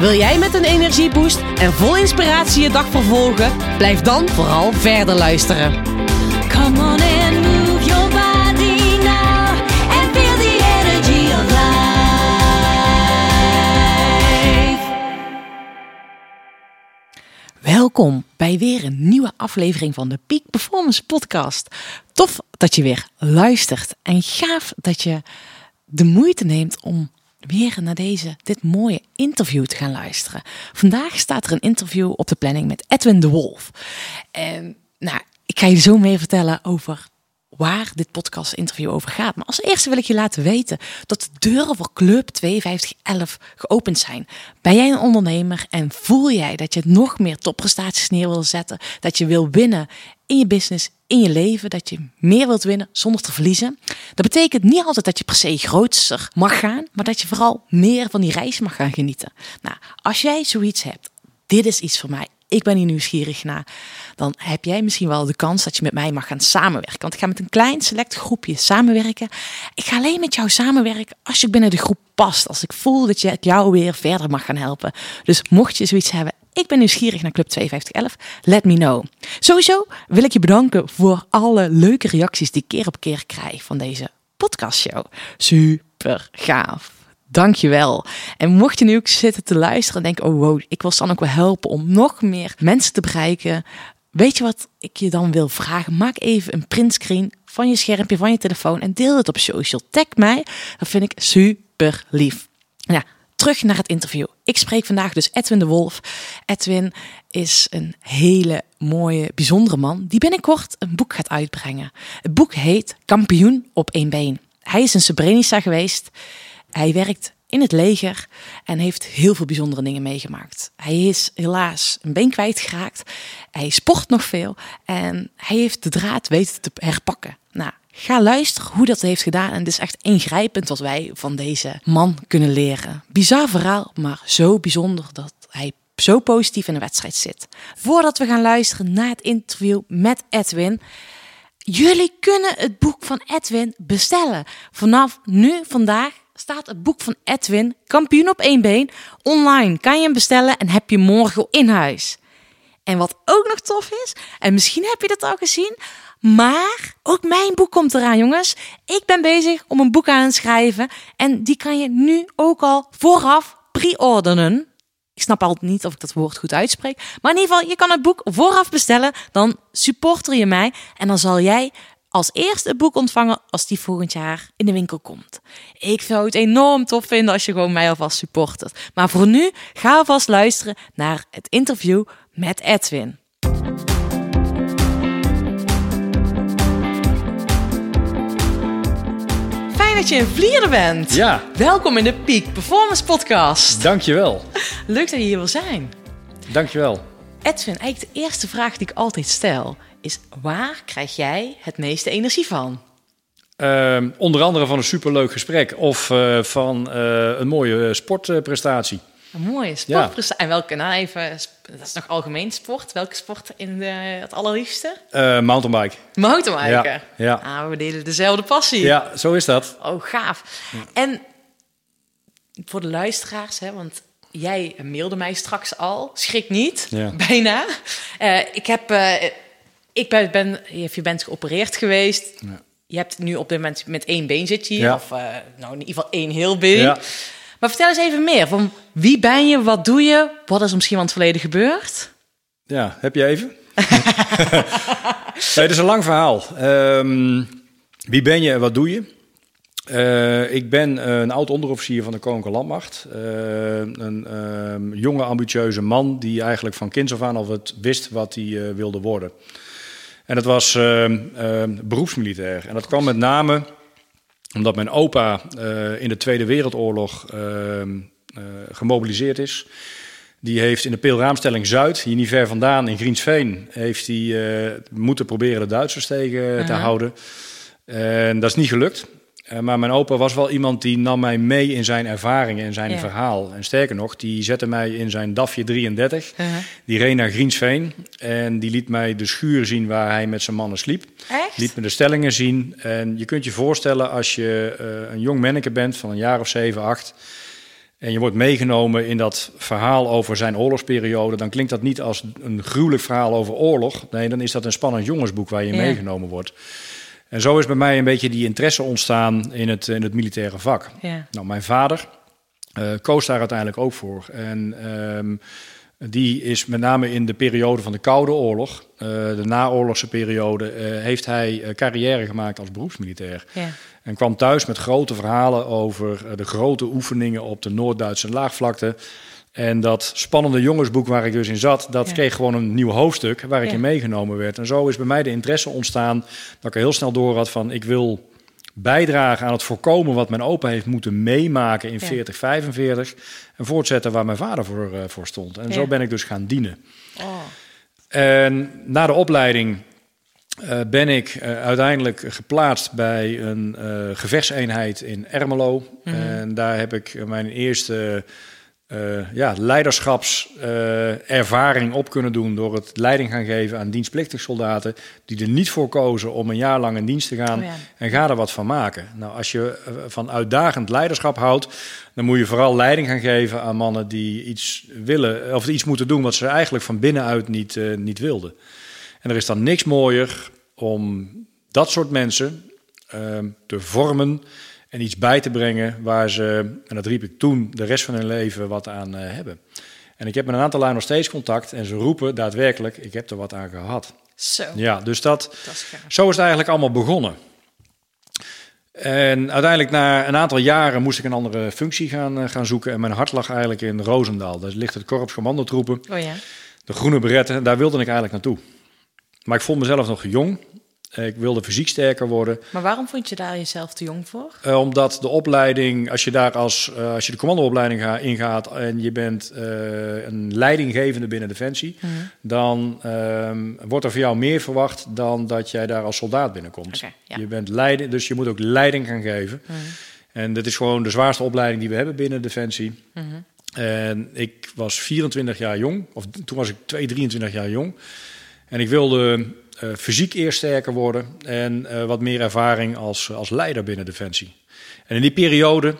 Wil jij met een energieboost en vol inspiratie je dag vervolgen? Blijf dan vooral verder luisteren. Come on and move your body now and feel the energy of life. Welkom bij weer een nieuwe aflevering van de Peak Performance Podcast. Tof dat je weer luistert en gaaf dat je de moeite neemt om weer naar deze, dit mooie interview te gaan luisteren. Vandaag staat er een interview op de planning met Edwin de Wolf. En nou, ik ga je zo meer vertellen over waar dit podcast interview over gaat. Maar als eerste wil ik je laten weten dat de deuren voor Club 5211 geopend zijn. Ben jij een ondernemer en voel jij dat je nog meer topprestaties neer wil zetten? Dat je wil winnen in je business, in je leven, dat je meer wilt winnen zonder te verliezen? Dat betekent niet altijd dat je per se grootser mag gaan, maar dat je vooral meer van die reis mag gaan genieten. Nou, als jij zoiets hebt, dit is iets voor mij ik ben hier nieuwsgierig naar, dan heb jij misschien wel de kans dat je met mij mag gaan samenwerken. Want ik ga met een klein select groepje samenwerken. Ik ga alleen met jou samenwerken als je binnen de groep past. Als ik voel dat je jou weer verder mag gaan helpen. Dus mocht je zoiets hebben, ik ben nieuwsgierig naar Club 5211, let me know. Sowieso wil ik je bedanken voor alle leuke reacties die ik keer op keer krijg van deze podcastshow. Super gaaf. Dankjewel. En mocht je nu ook zitten te luisteren en denken, oh wow, ik wil Stan ook wel helpen om nog meer mensen te bereiken. Weet je wat ik je dan wil vragen? Maak even een printscreen van je schermpje, van je telefoon en deel het op social. Tag mij, dat vind ik super lief. Ja, terug naar het interview. Ik spreek vandaag dus Edwin de Wolf. Edwin is een hele mooie, bijzondere man die binnenkort een boek gaat uitbrengen. Het boek heet Kampioen op één been. Hij is in Srebrenica geweest. Hij werkt in het leger en heeft heel veel bijzondere dingen meegemaakt. Hij is helaas een been kwijtgeraakt. Hij sport nog veel en hij heeft de draad weten te herpakken. Nou, ga luisteren hoe dat heeft gedaan. En het is echt ingrijpend wat wij van deze man kunnen leren. Bizar verhaal, maar zo bijzonder dat hij zo positief in de wedstrijd zit. Voordat we gaan luisteren naar het interview met Edwin. Jullie kunnen het boek van Edwin bestellen. Vanaf nu, vandaag, staat het boek van Edwin, Kampioen op één been, online. Kan je hem bestellen en heb je morgen in huis. En wat ook nog tof is, en misschien heb je dat al gezien, maar ook mijn boek komt eraan, jongens. Ik ben bezig om een boek aan het schrijven en die kan je nu ook al vooraf pre-orderen. Ik snap altijd niet of ik dat woord goed uitspreek. Maar in ieder geval, je kan het boek vooraf bestellen. Dan supporter je mij. En dan zal jij als eerste het boek ontvangen als die volgend jaar in de winkel komt. Ik zou het enorm tof vinden als je gewoon mij alvast supportert. Maar voor nu, ga alvast luisteren naar het interview met Edwin. Fijn dat je een vlieger bent. Ja, Welkom in de Peak Performance Podcast. dankjewel. Leuk dat je hier wil zijn. Dankjewel. Edwin, eigenlijk de eerste vraag die ik altijd stel is: waar krijg jij het meeste energie van? Ehm, onder andere van een superleuk gesprek of eh, van eh, een mooie sportprestatie. Een mooie sportprestatie. En welke, nou even, dat is nog algemeen sport. Welke sport in de, het allerliefste? Eh mountainbike. Mountainbiken. Ja, ja. Ah, we delen dezelfde passie. Ja, zo is dat. Oh, gaaf. En voor de luisteraars, hè, want jij mailde mij straks al. Schrik niet, Ja. bijna. Eh, ik heb, eh, ik ben, ben, je bent geopereerd geweest. Ja. Je hebt nu op dit moment met één been zit je hier. Ja. Of eh, nou, in ieder geval één heel been. Ja. Maar vertel eens even meer. Van wie ben je? Wat doe je? Wat is er misschien van het verleden gebeurd? Ja, heb je even? nee, het is een lang verhaal. Ehm, wie ben je en wat doe je? Eh, ik ben een oud onderofficier van de Koninklijke Landmacht. Eh, een ehm, jonge, ambitieuze man die eigenlijk van kinds af aan al wist wat hij eh, wilde worden. En dat was ehm, ehm, beroepsmilitair. En dat kwam met name omdat mijn opa eh, in de Tweede Wereldoorlog eh, gemobiliseerd is. Die heeft in de Peelraamstelling Zuid, hier niet ver vandaan in Griensveen, heeft hij eh, moeten proberen de Duitsers tegen te Aha. houden. En dat is niet gelukt. Eh, maar mijn opa was wel iemand die nam mij mee in zijn ervaringen en zijn Ja. verhaal. En sterker nog, die zette mij in zijn DAFje 33. Uh-huh. Die reed naar Griensveen en die liet mij de schuur zien waar hij met zijn mannen sliep. Echt? Liet me de stellingen zien. En je kunt je voorstellen als je eh, een jong manneke bent van een jaar of 7, 8... en je wordt meegenomen in dat verhaal over zijn oorlogsperiode... dan klinkt dat niet als een gruwelijk verhaal over oorlog. Nee, dan is dat een spannend jongensboek waar je Ja. meegenomen wordt. En zo is bij mij een beetje die interesse ontstaan in het, in het militaire vak. Ja. Nou, mijn vader eh, koos daar uiteindelijk ook voor. En ehm, die is met name in de periode van de Koude Oorlog, eh, de naoorlogse periode, eh, heeft hij carrière gemaakt als beroepsmilitair. Ja. En kwam thuis met grote verhalen over de grote oefeningen op de Noord-Duitse laagvlakte. En dat spannende jongensboek waar ik dus in zat, dat Ja. kreeg gewoon een nieuw hoofdstuk waar ik Ja. in meegenomen werd. En zo is bij mij de interesse ontstaan dat ik er heel snel door had van ik wil bijdragen aan het voorkomen wat mijn opa heeft moeten meemaken in Ja. 40, 45 en voortzetten waar mijn vader voor, eh, voor stond. En zo ben ik dus gaan dienen. Oh. En na de opleiding eh, ben ik eh, uiteindelijk geplaatst bij een gevechtseenheid in Ermelo. En daar heb ik mijn eerste eh ja, leiderschapservaring op kunnen doen door het leiding gaan geven aan dienstplichtig soldaten die er niet voor kozen om een jaar lang in dienst te gaan Oh ja. en ga er wat van maken. Nou, als je eh, van uitdagend leiderschap houdt, dan moet je vooral leiding gaan geven aan mannen die iets willen of iets moeten doen wat ze eigenlijk van binnenuit niet, eh, niet wilden. En er is dan niks mooier om dat soort mensen te vormen en iets bij te brengen waar ze, en dat riep ik toen, de rest van hun leven wat aan eh, hebben. En ik heb met een aantal lui nog steeds contact en ze roepen daadwerkelijk, ik heb er wat aan gehad. Zo, Ja, dus dat, dat is zo is het eigenlijk allemaal begonnen. En uiteindelijk na een aantal jaren moest ik een andere functie gaan, eh, gaan zoeken. En mijn hart lag eigenlijk in Roosendaal. Daar ligt het korps commandotroepen. Oh ja. De groene beretten, daar wilde ik eigenlijk naartoe. Maar ik vond mezelf nog jong. Ik wilde fysiek sterker worden. Maar waarom vond je daar jezelf te jong voor? Eh, omdat de opleiding, als je daar als, eh, als je de commandoopleiding ga, ingaat en je bent eh, een leidinggevende binnen Defensie, Mhm. dan ehm, wordt er van jou meer verwacht dan dat jij daar als soldaat binnenkomt. Ja. Je bent leiding, dus je moet ook leiding gaan geven. Mhm. En dat is gewoon de zwaarste opleiding die we hebben binnen Defensie. Mhm. En ik was 24 jaar jong, of toen was ik 2, 23 jaar jong. En ik wilde eh, fysiek eerst sterker worden en eh, wat meer ervaring als, als leider binnen Defensie. En in die periode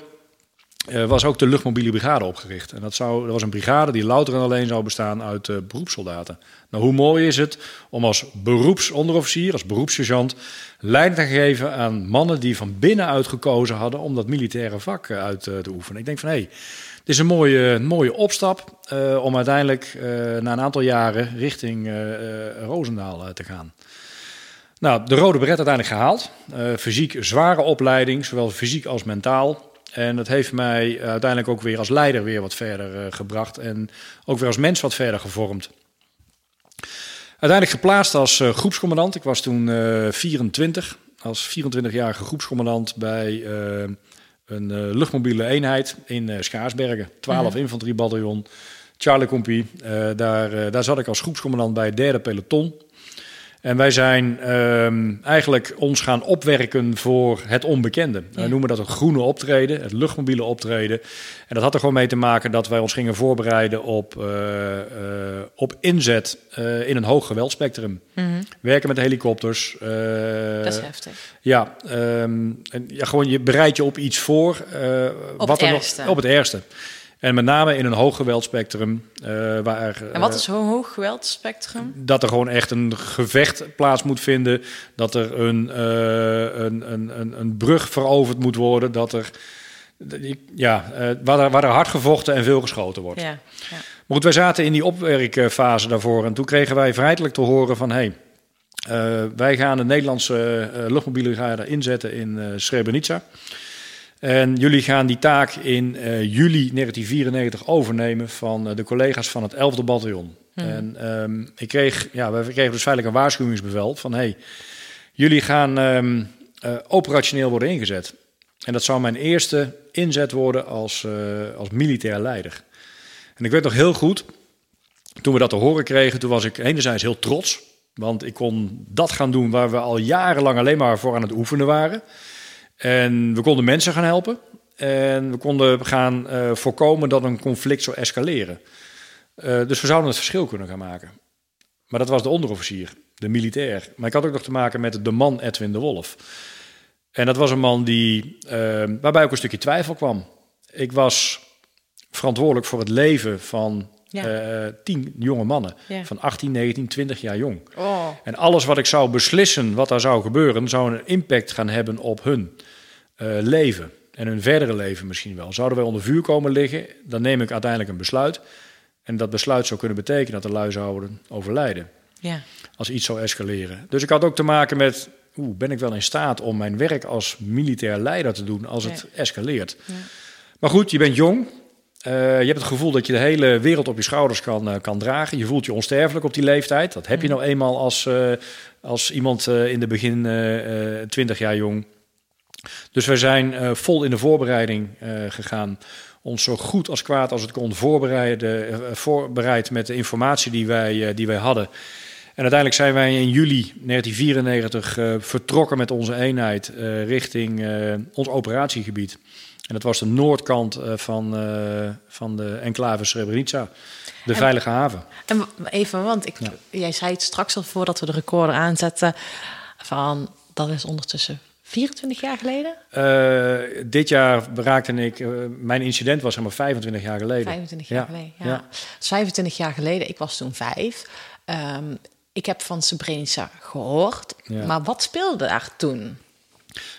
eh, was ook de luchtmobiele brigade opgericht. En dat, zou, was een brigade die louter en alleen zou bestaan uit eh, beroepssoldaten. Nou, hoe mooi is het om als beroepsonderofficier, als beroepssergeant, leiding te geven aan mannen die van binnenuit gekozen hadden om dat militaire vak eh, uit eh, te oefenen. Ik denk van hé, hey, dit is een mooie, mooie opstap eh, om uiteindelijk eh, na een aantal jaren richting eh Roosendaal te gaan. Nou, de rode beret uiteindelijk gehaald. Eh, fysiek zware opleiding, zowel fysiek als mentaal. En dat heeft mij uiteindelijk ook weer als leider weer wat verder gebracht. En ook weer als mens wat verder gevormd. Uiteindelijk geplaatst als groepscommandant. Ik was toen eh 24. Als 24-jarige groepscommandant bij een eh, luchtmobiele eenheid in eh, Schaarsbergen. 12 infanteriebataljon, Charlie Compie. Eh, daar, daar zat ik als groepscommandant bij het derde peloton. En wij zijn ehm, eigenlijk ons gaan opwerken voor het onbekende. Wij noemen dat het groene optreden, het luchtmobiele optreden. En dat had er gewoon mee te maken dat wij ons gingen voorbereiden op, eh, eh, op inzet eh, in een hoog geweldspectrum. Werken met helikopters. Mhm. Dat is heftig. ja, ehm, en ja, gewoon je bereidt je op iets voor. Op wat het er. Nog, op het ergste. En met name in een hoog geweldspectrum. eh waar, En wat eh, is zo'n hoog geweldspectrum? dat er gewoon echt een gevecht plaats moet vinden. Dat er een, eh, een, een, een, een brug veroverd moet worden. Dat er, ja, eh, waar, er, waar er hard gevochten en veel geschoten wordt. Ja. ja. Maar goed, wij zaten in die opwerkfase daarvoor. En toen kregen wij feitelijk te horen van... Hey, eh, wij gaan de Nederlandse eh, luchtmobiele brigade inzetten in eh Srebrenica. En jullie gaan die taak in eh, juli 1994 overnemen van eh, de collega's van het 11e bataljon. En ehm, ik kreeg, ja, we kregen dus feitelijk een waarschuwingsbevel van... Hey, jullie gaan ehm, eh, operationeel worden ingezet. En dat zou mijn eerste inzet worden als, als militair leider. En ik weet nog heel goed, toen we dat te horen kregen, toen was ik enerzijds heel trots. Want ik kon dat gaan doen waar we al jarenlang alleen maar voor aan het oefenen waren. En we konden mensen gaan helpen. En we konden gaan eh, voorkomen dat een conflict zou escaleren. Eh, dus we zouden het verschil kunnen gaan maken. Maar dat was de onderofficier, de militair. Maar ik had ook nog te maken met de man Edwin de Wolf. En dat was een man die, eh, waarbij ook een stukje twijfel kwam. Ik was verantwoordelijk voor het leven van Ja. eh, tien jonge mannen. Ja. Van 18, 19, 20 jaar jong. Oh, En alles wat ik zou beslissen, wat daar zou gebeuren, zou een impact gaan hebben op hun eh, leven. En hun verdere leven misschien wel. Zouden wij onder vuur komen liggen, dan neem ik uiteindelijk een besluit. En dat besluit zou kunnen betekenen dat de lui zouden overlijden. ja. Als iets zou escaleren. Dus ik had ook te maken met, oeh, ben ik wel in staat om mijn werk als militair leider te doen als het escaleert. Ja. Maar goed, je bent jong. Eh, je hebt het gevoel dat je de hele wereld op je schouders kan, eh, kan dragen. Je voelt je onsterfelijk op die leeftijd. Dat heb je nou eenmaal als, eh, als iemand in de begin eh, eh, 20 jaar jong. Dus we zijn vol in de voorbereiding gegaan. Ons zo goed als kwaad als het kon voorbereiden, voorbereid met de informatie die wij, die wij hadden. En uiteindelijk zijn wij in juli 1994 eh, vertrokken met onze eenheid richting ons operatiegebied. En dat was de noordkant eh, van, eh, van de enclave Srebrenica, de En- veilige haven. En even, want ik, jij zei het straks al voordat we de recorder aanzetten, van dat is ondertussen 24 jaar geleden? Eh, dit jaar bereikte ik, mijn incident was zeg maar 25 jaar geleden. 25 jaar Ja, geleden, ja. ja. Dus 25 jaar geleden, ik was toen vijf. Ehm, ik heb van Srebrenica gehoord, Ja. maar wat speelde daar toen?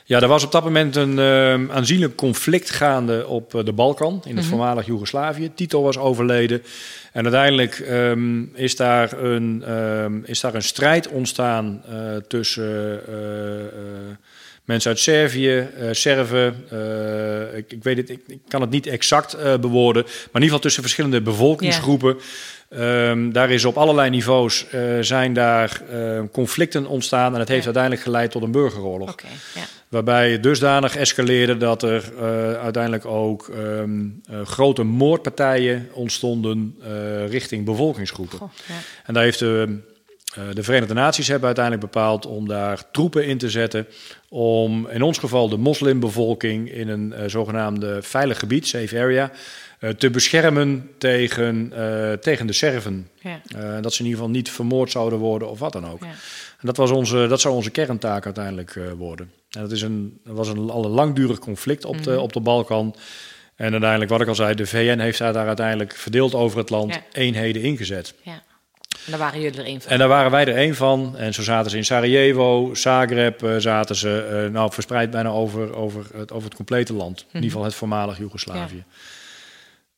Ja, er was op dat moment een eh, aanzienlijk conflict gaande op eh, de Balkan, in het voormalig Joegoslavië. Tito was overleden. En uiteindelijk ehm, is, daar een, ehm, is daar een strijd ontstaan eh, tussen mensen uit Servië, Serven. ik, ik weet het, ik, ik kan het niet exact bewoorden, maar in ieder geval tussen verschillende bevolkingsgroepen. Ehm, daar is op allerlei niveaus eh, zijn daar eh, conflicten ontstaan en het heeft Ja. uiteindelijk geleid tot een burgeroorlog. Ja. Waarbij het dusdanig escaleerde dat er eh, uiteindelijk ook ehm, eh, grote moordpartijen ontstonden richting bevolkingsgroepen. Goh, ja. En daar heeft de, de Verenigde Naties hebben uiteindelijk bepaald om daar troepen in te zetten. Om in ons geval de moslimbevolking in een zogenaamde veilig gebied, safe area, te beschermen tegen, eh, tegen de Serven. Ja. Eh, dat ze in ieder geval niet vermoord zouden worden of wat dan ook. Ja. En dat, was onze, dat zou onze kerntaak uiteindelijk eh, worden. En dat, is een, dat was een, al een langdurig conflict op, Mhm. de, op de Balkan. En uiteindelijk, wat ik al zei, de VN heeft daar uiteindelijk verdeeld over het land Ja. eenheden ingezet. ja. En daar waren jullie er een van. En daar waren wij er één van. En zo zaten ze in Sarajevo, Zagreb, eh, zaten ze eh, nou, verspreid bijna over, over, het, over het complete land. In ieder geval het voormalig Joegoslavië.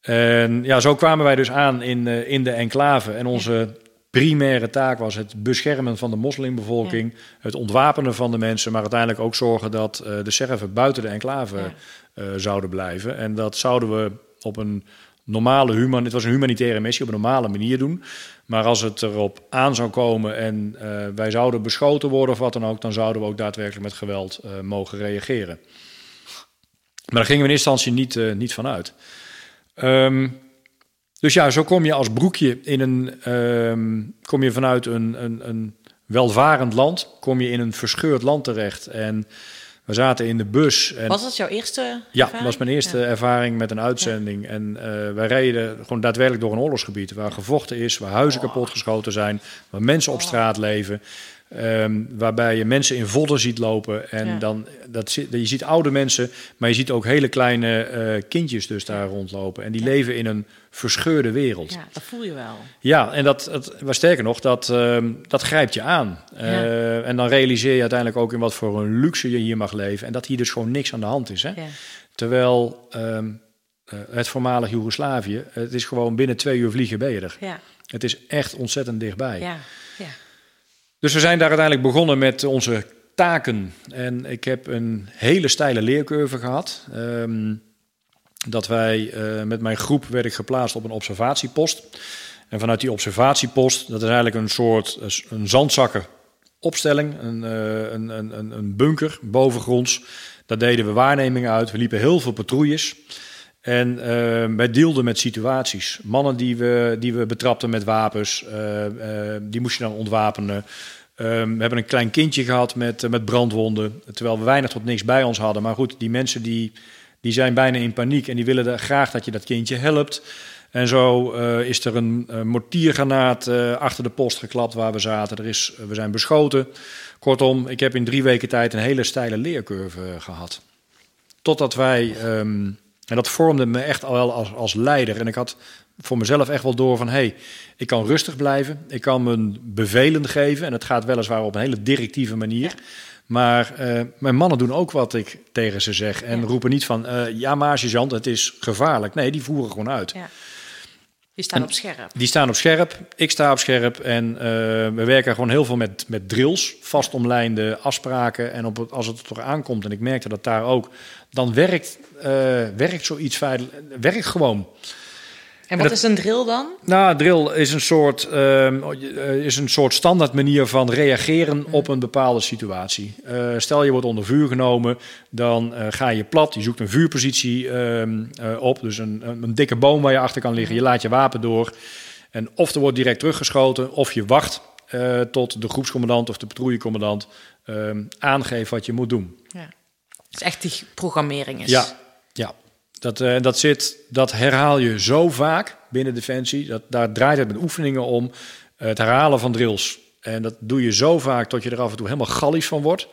En ja, zo kwamen wij dus aan in, eh, in de enclave. En onze primaire taak was het beschermen van de moslimbevolking, het ontwapenen van de mensen, maar uiteindelijk ook zorgen dat eh, de Serven buiten de enclave Ja. eh, zouden blijven. En dat zouden we op een normale human, het was een humanitaire missie, op een normale manier doen. Maar als het erop aan zou komen en wij zouden beschoten worden of wat dan ook, dan zouden we ook daadwerkelijk met geweld mogen reageren. Maar daar gingen we in eerste instantie niet, niet van uit. Ehm, dus ja, zo kom je als broekje in een, ehm, kom je vanuit een, een, een welvarend land, kom je in een verscheurd land terecht. En we zaten in de bus. En, Was dat jouw eerste ja, dat was mijn eerste Ja. ervaring met een uitzending. En eh, wij reden gewoon daadwerkelijk door een oorlogsgebied waar gevochten is, waar huizen kapotgeschoten zijn, waar mensen op straat leven. Ehm, waarbij je mensen in vodden ziet lopen. En Ja. dan, dat, je ziet oude mensen, maar je ziet ook hele kleine eh, kindjes dus daar rondlopen. En die leven in een verscheurde wereld. Ja, Ja, dat voel je wel. en dat, dat, maar sterker nog, dat, ehm, dat grijpt je aan. Eh, En dan realiseer je uiteindelijk ook in wat voor een luxe je hier mag leven. En dat hier dus gewoon niks aan de hand is. Hè? Ja. Terwijl ehm, eh, het voormalig Joegoslavië, het is gewoon binnen twee uur vliegen ben je er. Ja. Het is echt ontzettend dichtbij. Ja. Dus we zijn daar uiteindelijk begonnen met onze taken. En ik heb een hele steile leercurve gehad. Ehm, dat wij eh, met mijn groep werd ik geplaatst op een observatiepost. En vanuit die observatiepost, dat is eigenlijk een soort een zandzakken opstelling, eh, een, een, een- een bunker bovengronds. Daar deden we waarnemingen uit. We liepen heel veel patrouilles. En eh, wij dealden met situaties. Mannen die we, die we betrapten met wapens, eh, eh, die moest je dan ontwapenen. We hebben een klein kindje gehad met, met brandwonden, terwijl we weinig tot niks bij ons hadden. Maar goed, die mensen die, die zijn bijna in paniek en die willen er graag dat je dat kindje helpt. En zo is er een mortiergranaat achter de post geklapt waar we zaten. Er is, we zijn beschoten. Kortom, ik heb in drie weken tijd een hele steile leercurve eh, gehad. Totdat wij, ehm, en dat vormde me echt al wel als, als leider. En ik had voor mezelf echt wel door van, hé, hey, ik kan rustig blijven. Ik kan mijn bevelen geven. En het gaat weliswaar op een hele directieve manier. Maar eh, mijn mannen doen ook wat ik tegen ze zeg. En Ja. roepen niet van, eh, ja maar sergeant, het is gevaarlijk. Nee, die voeren gewoon uit. Ja. Die staan op scherp. Die staan op scherp, ik sta op scherp en eh, we werken gewoon heel veel met, met drills, vastomlijnde afspraken. En op het, als het er aankomt, en ik merkte dat daar ook, dan werkt, eh, werkt zoiets veilig, werkt gewoon. En wat dat- is een drill dan? Nou, drill is een soort, ehm, eh, is een soort standaard manier van reageren op een bepaalde situatie. Eh, stel je wordt onder vuur genomen, dan eh, ga je plat, je zoekt een vuurpositie ehm, eh, op, dus een, een, dikke boom waar je achter kan liggen. Je laat je wapen door en of er wordt direct teruggeschoten, of je wacht tot de groepscommandant of de patrouillecommandant ehm, aangeeft wat je moet doen. Ja. Het is echt die programmering is. Ja, ja. Dat, eh, dat, zit, dat herhaal je zo vaak binnen Defensie. Dat, daar draait het met oefeningen om. eh, het herhalen van drills. En dat doe je zo vaak tot je er af en toe helemaal gallisch van wordt.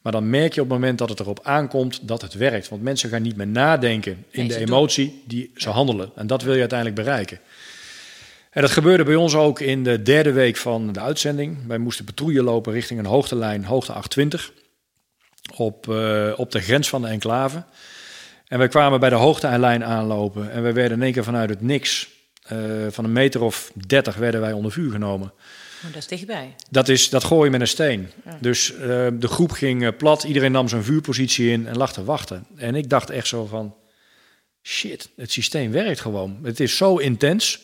Maar dan merk je op het moment dat het erop aankomt dat het werkt. Want mensen gaan niet meer nadenken in Nee, de doen. emotie, die ze handelen. En dat wil je uiteindelijk bereiken. En dat gebeurde bij ons ook in de derde week van de uitzending. Wij moesten patrouille lopen richting een hoogtelijn, hoogte 820. Op, eh, op de grens van de enclave. En wij kwamen bij de hoogtelijn aanlopen. En we werden in één keer vanuit het niks, eh, van een meter of dertig, werden wij onder vuur genomen. Oh, dat is dichtbij. Dat, is, dat gooi je met een steen. Ja. Dus eh, de groep ging eh, plat, iedereen nam zijn vuurpositie in en lag te wachten. En ik dacht echt zo van, shit, het systeem werkt gewoon. Het is zo intens.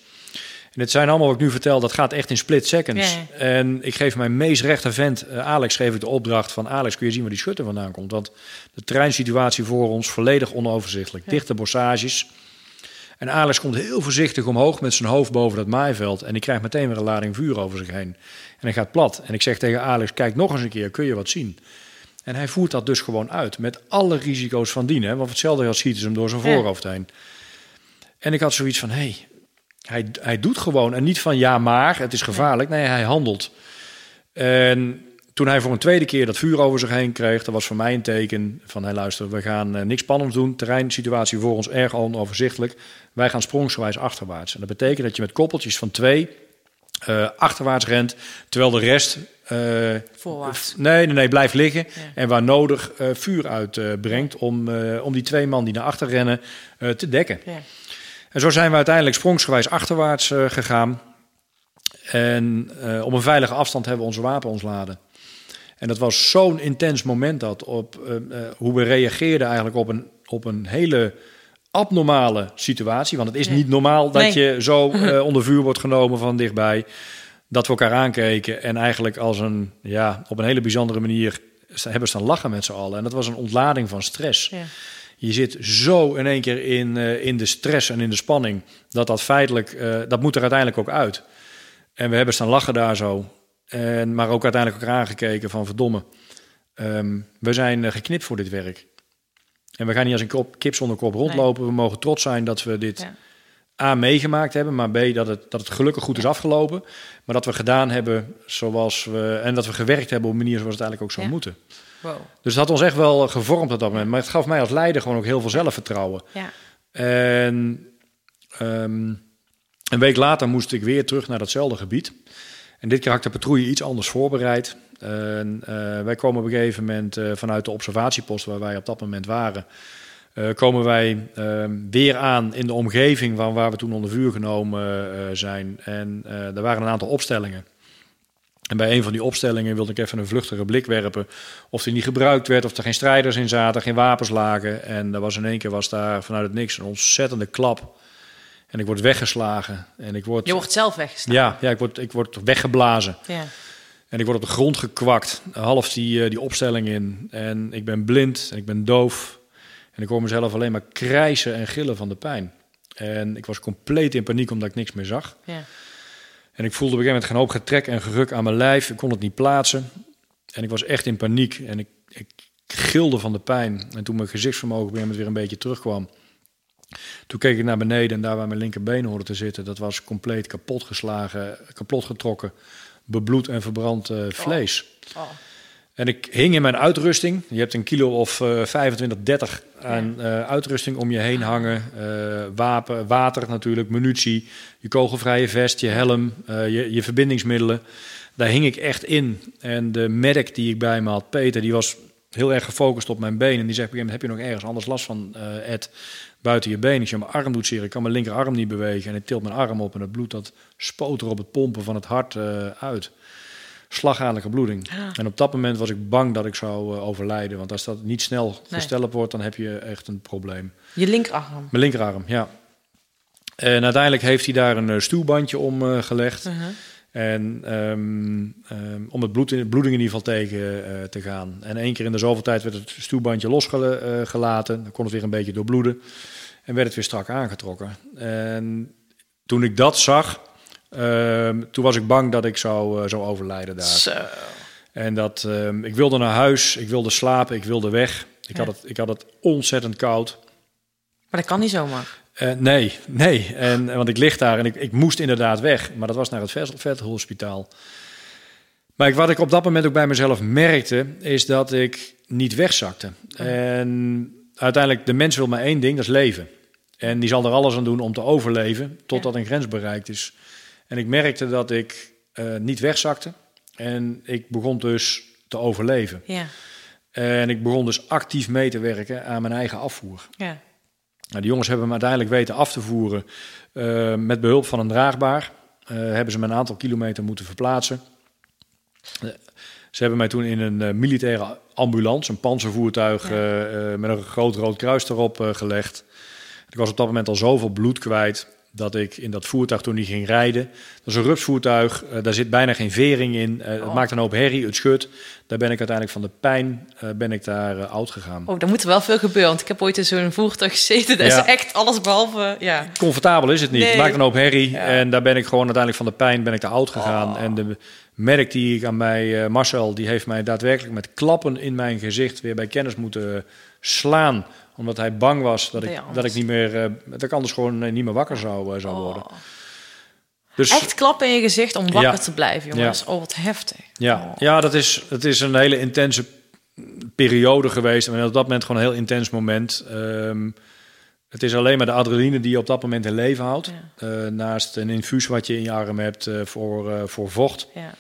En het zijn allemaal wat ik nu vertel, dat gaat echt in split seconds. En ik geef mijn meest rechte vent, eh, Alex, geef ik de opdracht van... Alex, kun je zien waar die schutter vandaan komt? Want de treinsituatie voor ons volledig onoverzichtelijk. Dichte bossages. En Alex komt heel voorzichtig omhoog met zijn hoofd boven dat maaiveld. En die krijgt meteen weer een lading vuur over zich heen. En hij gaat plat. En ik zeg tegen Alex, kijk nog eens een keer, kun je wat zien? En hij voert dat dus gewoon uit. Met alle risico's van dien. Hè? Want hetzelfde als schieten ze hem door zijn voorhoofd heen. En ik had zoiets van, hé, hey, hij, hij doet gewoon. En niet van, ja maar, het is gevaarlijk. Nee, hij handelt. En toen hij voor een tweede keer dat vuur over zich heen kreeg... dat was voor mij een teken van, hé luister, we gaan eh, niks spannends doen. Terreinsituatie voor ons erg onoverzichtelijk. Wij gaan sprongsgewijs achterwaarts. En dat betekent dat je met koppeltjes van twee eh, achterwaarts rent... terwijl de rest... eh, Voorwaarts. Nee, nee, nee, blijft liggen. Ja. En waar nodig vuur uitbrengt om, om die twee man die naar achter rennen te dekken. Ja. En zo zijn we uiteindelijk sprongsgewijs achterwaarts eh, gegaan. En eh, op een veilige afstand hebben we onze wapen ontladen. En dat was zo'n intens moment dat op eh, hoe we reageerden eigenlijk op een, op een hele abnormale situatie. Want het is niet normaal dat Nee. je zo onder vuur wordt genomen van dichtbij. Dat we elkaar aankeken en eigenlijk als een, ja, op een hele bijzondere manier hebben staan lachen met z'n allen. En dat was een ontlading van stress. Ja. Je zit zo in één keer in, eh, in de stress en in de spanning. Dat dat feitelijk, eh, dat moet er uiteindelijk ook uit. En we hebben staan lachen daar zo. En, maar ook uiteindelijk elkaar aangekeken van verdomme. ehm, we zijn eh, geknipt voor dit werk. En we gaan niet als een kop, kip zonder kop rondlopen. We mogen trots zijn dat we dit Ja. A meegemaakt hebben. Maar B dat het, dat het gelukkig goed is afgelopen. Maar dat we gedaan hebben zoals we... En dat we gewerkt hebben op een manier zoals het eigenlijk ook zou Ja. moeten. Wow. Dus het had ons echt wel eh, gevormd op dat moment. Maar het gaf mij als leider gewoon ook heel veel zelfvertrouwen. Ja. En ehm, een week later moest ik weer terug naar datzelfde gebied. En dit keer had ik de patrouille iets anders voorbereid. En, eh, wij komen op een gegeven moment eh, vanuit de observatiepost waar wij op dat moment waren. komen wij ehm, weer aan in de omgeving van waar we toen onder vuur genomen zijn. En er waren een aantal opstellingen. En bij een van die opstellingen wilde ik even een vluchtige blik werpen. Of die niet gebruikt werd, of er geen strijders in zaten, geen wapens lagen. En er was in één keer was daar vanuit het niks een ontzettende klap. En ik word weggeslagen. En ik word, Je wordt zelf weggestaan. ja, ja ik, word, ik word weggeblazen. Ja. En ik word op de grond gekwakt, half die, eh, die opstelling in. En ik ben blind en ik ben doof. En ik hoorde mezelf alleen maar krijsen en gillen van de pijn. En ik was compleet in paniek omdat ik niks meer zag. Ja. En ik voelde op een gegeven moment geen hoop getrek en geruk aan mijn lijf. Ik kon het niet plaatsen. En ik was echt in paniek. En ik, ik gilde van de pijn. En toen mijn gezichtsvermogen op een weer een beetje terugkwam. Toen keek ik naar beneden en daar waar mijn linkerbeen hoorde te zitten, dat was compleet kapot geslagen, kapot getrokken, bebloed en verbrand eh, vlees. Oh. En ik hing in mijn uitrusting. Je hebt een kilo of eh 25, 30 aan eh, uitrusting om je heen hangen. Eh, wapen, water natuurlijk, munitie, je kogelvrije vest, je helm, eh, je, je verbindingsmiddelen. Daar hing ik echt in. En de medic die ik bij me had, Peter, die was heel erg gefocust op mijn been. En die zegt op een gegeven moment, heb je nog ergens anders last van, Ed? Buiten je been. Ik zeg, mijn arm doet zeer. Ik kan mijn linkerarm niet bewegen. En ik tilt mijn arm op en het bloed dat spoot er op het pompen van het hart uit. Slagadelijke bloeding. En op dat moment was ik bang dat ik zou eh, overlijden. Want als dat niet snel versteld wordt, dan heb je echt een probleem. Je linkerarm. Mijn linkerarm, ja. En uiteindelijk heeft hij daar een eh, stuwbandje om eh, gelegd. Uh-huh. En ehm, ehm, om het bloed in, bloeding in ieder geval tegen te gaan. En één keer in de zoveel tijd werd het stuwbandje losgelaten. Dan kon het weer een beetje doorbloeden. En werd het weer strak aangetrokken. En toen ik dat zag, ehm, toen was ik bang dat ik zou, eh, zou overlijden daar. Zo. En dat, ehm, ik wilde naar huis, ik wilde slapen, ik wilde weg. Ik, Ja. had, het, ik had het ontzettend koud. Maar dat kan niet zomaar. Eh, nee, nee. En, want ik lig daar en ik, ik moest inderdaad weg. Maar dat was naar het Vet- Vethospitaal. Maar ik, wat ik op dat moment ook bij mezelf merkte, is dat ik niet wegzakte. En uiteindelijk, de mens wil maar één ding, dat is leven. En die zal er alles aan doen om te overleven, totdat een grens bereikt is. En ik merkte dat ik eh, niet wegzakte. En ik begon dus te overleven. Ja. En ik begon dus actief mee te werken aan mijn eigen afvoer. Ja. Nou, die jongens hebben me uiteindelijk weten af te voeren eh, met behulp van een draagbaar. Eh, hebben ze me een aantal kilometer moeten verplaatsen. Ze hebben mij toen in een militaire ambulance, een panzervoertuig Ja. met een groot rood kruis erop gelegd. Ik was op dat moment al zoveel bloed kwijt dat ik in dat voertuig toen niet ging rijden. Dat is een rupsvoertuig, eh, daar zit bijna geen vering in. Eh, Het Oh. maakt een hoop herrie, het schudt. Daar ben ik uiteindelijk van de pijn eh, ben ik daar oud gegaan. Oh, dan moet er wel veel gebeuren. Want ik heb ooit in zo'n voertuig gezeten. Dat Ja. is echt alles behalve... Ja. Comfortabel is het niet. Nee. Het maakt een hoop herrie. Ja. En daar ben ik gewoon uiteindelijk van de pijn ben ik te oud gegaan. Oh. En de merk die ik aan mij, Marcel, die heeft mij daadwerkelijk met klappen in mijn gezicht weer bij kennis moeten slaan. Omdat hij bang was dat Dat ik, dat ik niet meer, eh, dat ik anders gewoon eh, niet meer wakker zou, eh, zou worden. Oh. Dus Echt klappen in je gezicht om wakker Ja. te blijven, jongens. Oh, wat heftig. ja, Oh. ja dat, is, het is een hele intense periode geweest. En op dat moment gewoon een heel intens moment. Ehm, het is alleen maar de adrenaline die je op dat moment in leven houdt. Ja. Naast een infuus wat je in je arm hebt voor, voor vocht. Ja.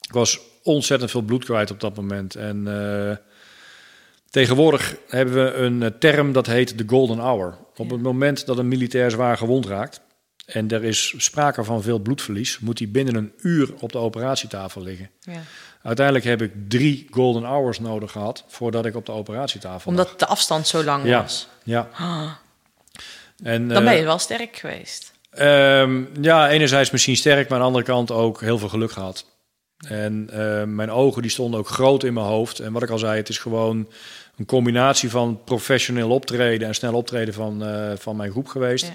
Ik was ontzettend veel bloed kwijt op dat moment. En tegenwoordig hebben we een eh, term dat heet de golden hour. Op het moment dat een militair zwaar gewond raakt... en er is sprake van veel bloedverlies... moet hij binnen een uur op de operatietafel liggen. Ja. Uiteindelijk heb ik drie golden hours nodig gehad... voordat ik op de operatietafel lag. Omdat de afstand zo lang Ja. was. Ja. Ah, En, dan ben eh, je wel sterk geweest. Ehm, ja, enerzijds misschien sterk, maar aan de andere kant ook heel veel geluk gehad. En eh, mijn ogen die stonden ook groot in mijn hoofd. En wat ik al zei, het is gewoon een combinatie van professioneel optreden en snel optreden van, eh, van mijn groep geweest. Ja.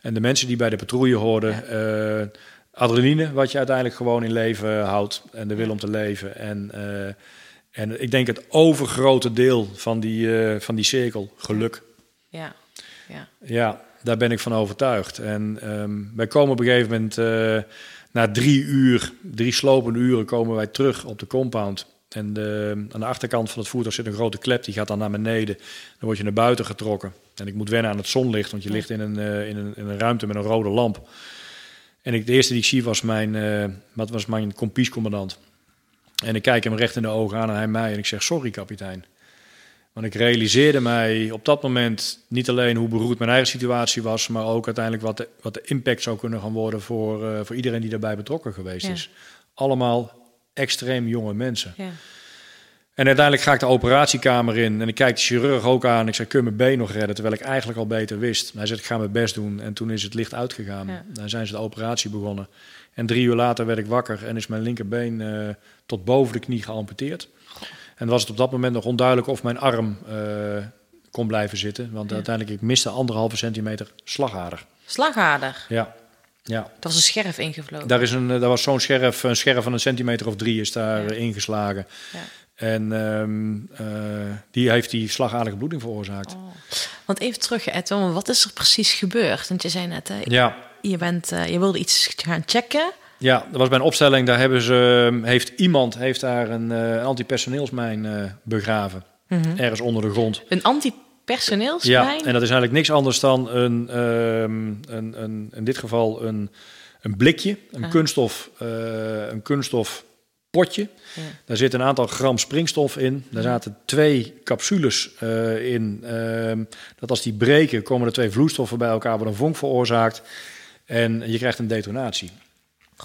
En de mensen die bij de patrouille hoorden. eh, adrenaline, wat je uiteindelijk gewoon in leven houdt. En de wil om te leven. En, eh, en ik denk het overgrote deel van die, van die cirkel, geluk. Ja. Ja. Ja, daar ben ik van overtuigd. En ehm, wij komen op een gegeven moment, na drie uur, drie slopende uren, komen wij terug op de compound. En de, aan de achterkant van het voertuig zit een grote klep, die gaat dan naar beneden. Dan word je naar buiten getrokken. En ik moet wennen aan het zonlicht, want je ligt in een, eh, in, een, in een ruimte met een rode lamp. En ik, de eerste die ik zie was mijn, wat was mijn kompiescommandant. En ik kijk hem recht in de ogen aan en hij mij. En ik zeg, sorry kapitein. Want ik realiseerde mij op dat moment niet alleen hoe beroerd mijn eigen situatie was, maar ook uiteindelijk wat de, wat de impact zou kunnen gaan worden voor, eh, voor iedereen die daarbij betrokken geweest Ja. is. Allemaal extreem jonge mensen. Ja. En uiteindelijk ga ik de operatiekamer in en ik kijk de chirurg ook aan. Ik zeg, kun je mijn been nog redden? Terwijl ik eigenlijk al beter wist. Hij zegt, ik ga mijn best doen. En toen is het licht uitgegaan. Ja. Dan zijn ze de operatie begonnen. En drie uur later werd ik wakker en is mijn linkerbeen eh, tot boven de knie geamputeerd. En was het op dat moment nog onduidelijk of mijn arm eh, kon blijven zitten. Want uiteindelijk, ik miste anderhalve centimeter slagader. Slagader. Ja, ja. Dat was een scherf ingevlogen. Daar, is een, eh, daar was zo'n scherf, een scherf van een centimeter of drie is daar Ja. eh, ingeslagen. Ja. En ehm, eh, die heeft die slagaderlijke bloeding veroorzaakt. Oh. Want even terug, Edwin, wat is er precies gebeurd? Want je zei net, hè, Ja, je, bent, je wilde iets gaan checken. ja, dat was bij een opstelling. Daar hebben ze, ehm, heeft iemand heeft daar een eh antipersoneelsmijn begraven. Ergens onder de grond. Een Ja, antipersoneelsmijn? en dat is eigenlijk niks anders dan een, ehm, een, een in dit geval een, een blikje, een Ah. kunststof, eh, een kunststof potje. Ja. Daar zit een aantal gram springstof in. Daar zaten twee capsules eh, in. ehm, dat als die breken, komen er twee vloeistoffen bij elkaar, wordt een vonk veroorzaakt. En je krijgt een detonatie.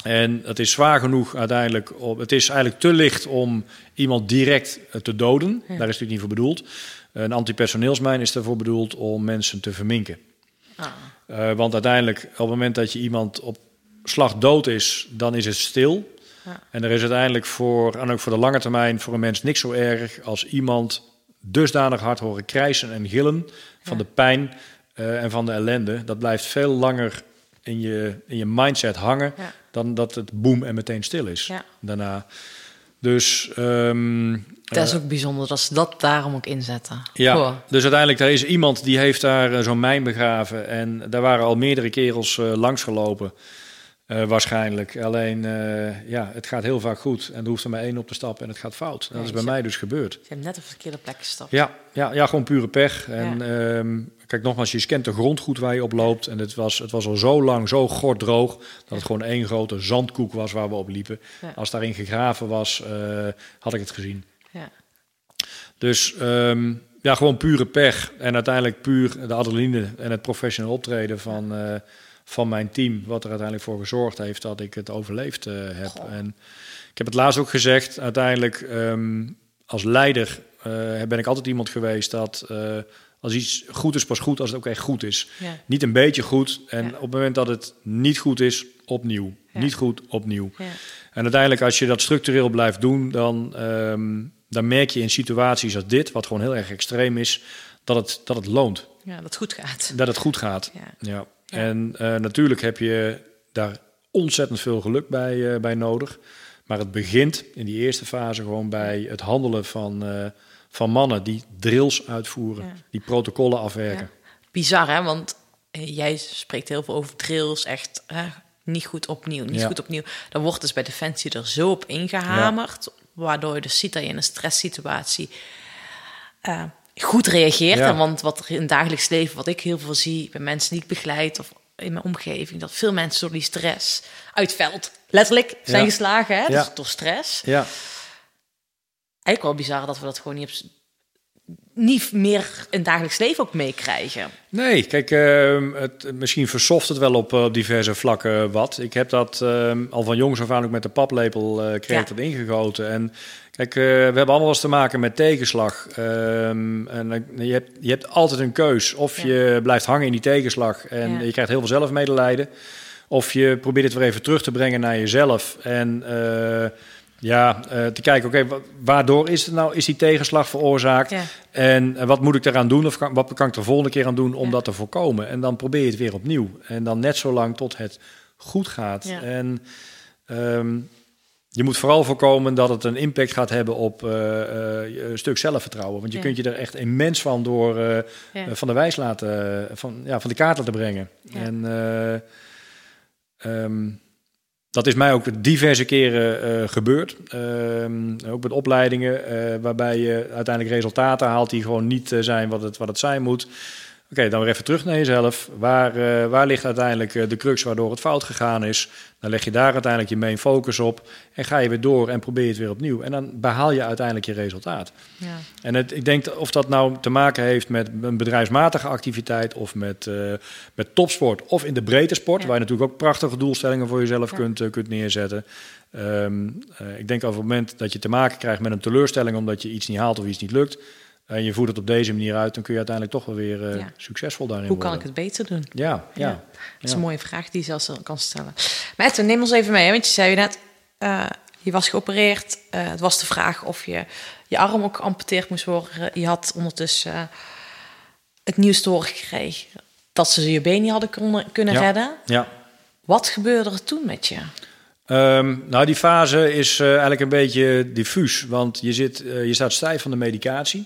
En het is zwaar genoeg uiteindelijk. Op, het is eigenlijk te licht om iemand direct eh, te doden. Daar is het natuurlijk niet voor bedoeld. Een antipersoneelsmijn is ervoor bedoeld om mensen te verminken. Ah. Eh, want uiteindelijk, op het moment dat je iemand op slag dood is, dan is het stil. Ja. En er is uiteindelijk voor, en ook voor de lange termijn, voor een mens niks zo erg als iemand dusdanig hard horen krijsen en gillen van Ja. de pijn eh, en van de ellende. Dat blijft veel langer in je, in je mindset hangen Ja. dan dat het boem en meteen stil is daarna. Dus ehm, Dat is ook bijzonder dat ze dat daarom ook inzetten. ja, Goh. dus uiteindelijk er is iemand die heeft daar eh, zo'n mijn begraven. En daar waren al meerdere kerels eh, langsgelopen. Eh, waarschijnlijk. Alleen, eh, ja, het gaat heel vaak goed. En er hoeft er maar één op te stappen en het gaat fout. Dat is bij mij dus gebeurd. Je hebt net op de verkeerde plek gestapt. Ja, ja, ja gewoon pure pech. En ehm, kijk, nogmaals, je scant de grond goed waar je op loopt. En het was, het was al zo lang, zo gorddroog... dat het gewoon één grote zandkoek was waar we op liepen. Ja. Als daarin gegraven was, eh, had ik het gezien. Ja. Dus ehm, ja, gewoon pure pech. En uiteindelijk puur de adrenaline en het professioneel optreden van, van mijn team. Wat er uiteindelijk voor gezorgd heeft dat ik het overleefd eh, heb. Goh. En ik heb het laatst ook gezegd. Uiteindelijk ehm, als leider eh, ben ik altijd iemand geweest dat... eh, als iets goed is, pas goed als het ook echt goed is. Ja. Niet een beetje goed. En Ja. op het moment dat het niet goed is, opnieuw. Ja. Niet goed, opnieuw. Ja. En uiteindelijk, als je dat structureel blijft doen, dan, ehm, dan merk je in situaties als dit, wat gewoon heel erg extreem is, dat het, dat het loont. ja, dat het goed gaat. Dat het goed gaat. Ja. Ja. En eh, natuurlijk heb je daar ontzettend veel geluk bij, eh, bij nodig. Maar het begint in die eerste fase gewoon bij het handelen van, eh, van mannen die drills uitvoeren, Ja. die protocollen afwerken. Ja. Bizar, hè? Want jij spreekt heel veel over drills, echt hè, niet goed opnieuw, niet goed opnieuw. Dan wordt dus bij Defensie er zo op ingehamerd, waardoor je dus ziet dat je in een stresssituatie goed reageert. Ja. En want wat er in het dagelijks leven, wat ik heel veel zie bij mensen die ik begeleid of in mijn omgeving, dat veel mensen door die stress uit veld letterlijk zijn Ja. geslagen, hè? Ja. Dus door stress. Ja. Eigenlijk wel bizar dat we dat gewoon niet, op, niet meer in het dagelijks leven ook meekrijgen. Nee, kijk, ehm, het, misschien versoft het wel op, eh, op diverse vlakken wat. Ik heb dat ehm, al van jongs af aan ook met de paplepel eh kreeg Ja. dat ingegoten. En kijk, eh, we hebben allemaal eens te maken met tegenslag. Ehm, en je, hebt, je hebt altijd een keus. Of Ja. je blijft hangen in die tegenslag en Ja. je krijgt heel veel zelfmedelijden. Of je probeert het weer even terug te brengen naar jezelf. En ja, eh, te kijken, oké, wa- waardoor is, het nou, is die tegenslag veroorzaakt? Ja. En eh, wat moet ik eraan doen? Of kan, wat kan ik er volgende keer aan doen om Ja. dat te voorkomen? En dan probeer je het weer opnieuw. En dan net zo lang tot het goed gaat. Ja. En ehm, je moet vooral voorkomen dat het een impact gaat hebben op je- een stuk zelfvertrouwen. Want je kunt je er echt immens van door van de wijs laten, van, ja, van de kaart laten brengen. Ja. En eh, ehm, dat is mij ook diverse keren eh, gebeurd. Ehm, ook met opleidingen, eh, waarbij je uiteindelijk resultaten haalt die gewoon niet eh, zijn wat het, wat het zijn moet. Oké, dan weer even terug naar jezelf. Waar, eh, waar ligt uiteindelijk eh, de crux waardoor het fout gegaan is? Dan leg je daar uiteindelijk je main focus op. En ga je weer door en probeer je het weer opnieuw. En dan behaal je uiteindelijk je resultaat. Ja. En het, ik denk of dat nou te maken heeft met een bedrijfsmatige activiteit of met, eh, met topsport of in de breedte sport, Ja. waar je natuurlijk ook prachtige doelstellingen voor jezelf Ja. kunt, kunt neerzetten. Ehm, eh, ik denk op het moment dat je te maken krijgt met een teleurstelling omdat je iets niet haalt of iets niet lukt, en je voert het op deze manier uit, dan kun je uiteindelijk toch wel weer eh, Ja. succesvol daarin Hoe kan ik het beter doen? Ja, ja. Ja. Dat is een mooie vraag die je zelfs kan stellen. Maar Edwin, neem ons even mee. hè, Want je zei net, eh, je was geopereerd. Eh, het was de vraag of je je arm ook geamputeerd moest worden. Je had ondertussen het nieuws te horen kreeg dat ze je been niet hadden kunnen, redden. Ja. Wat gebeurde er toen met je? Ehm, nou, die fase is eh, eigenlijk een beetje diffuus. Want je, zit, eh, je staat stijf van de medicatie.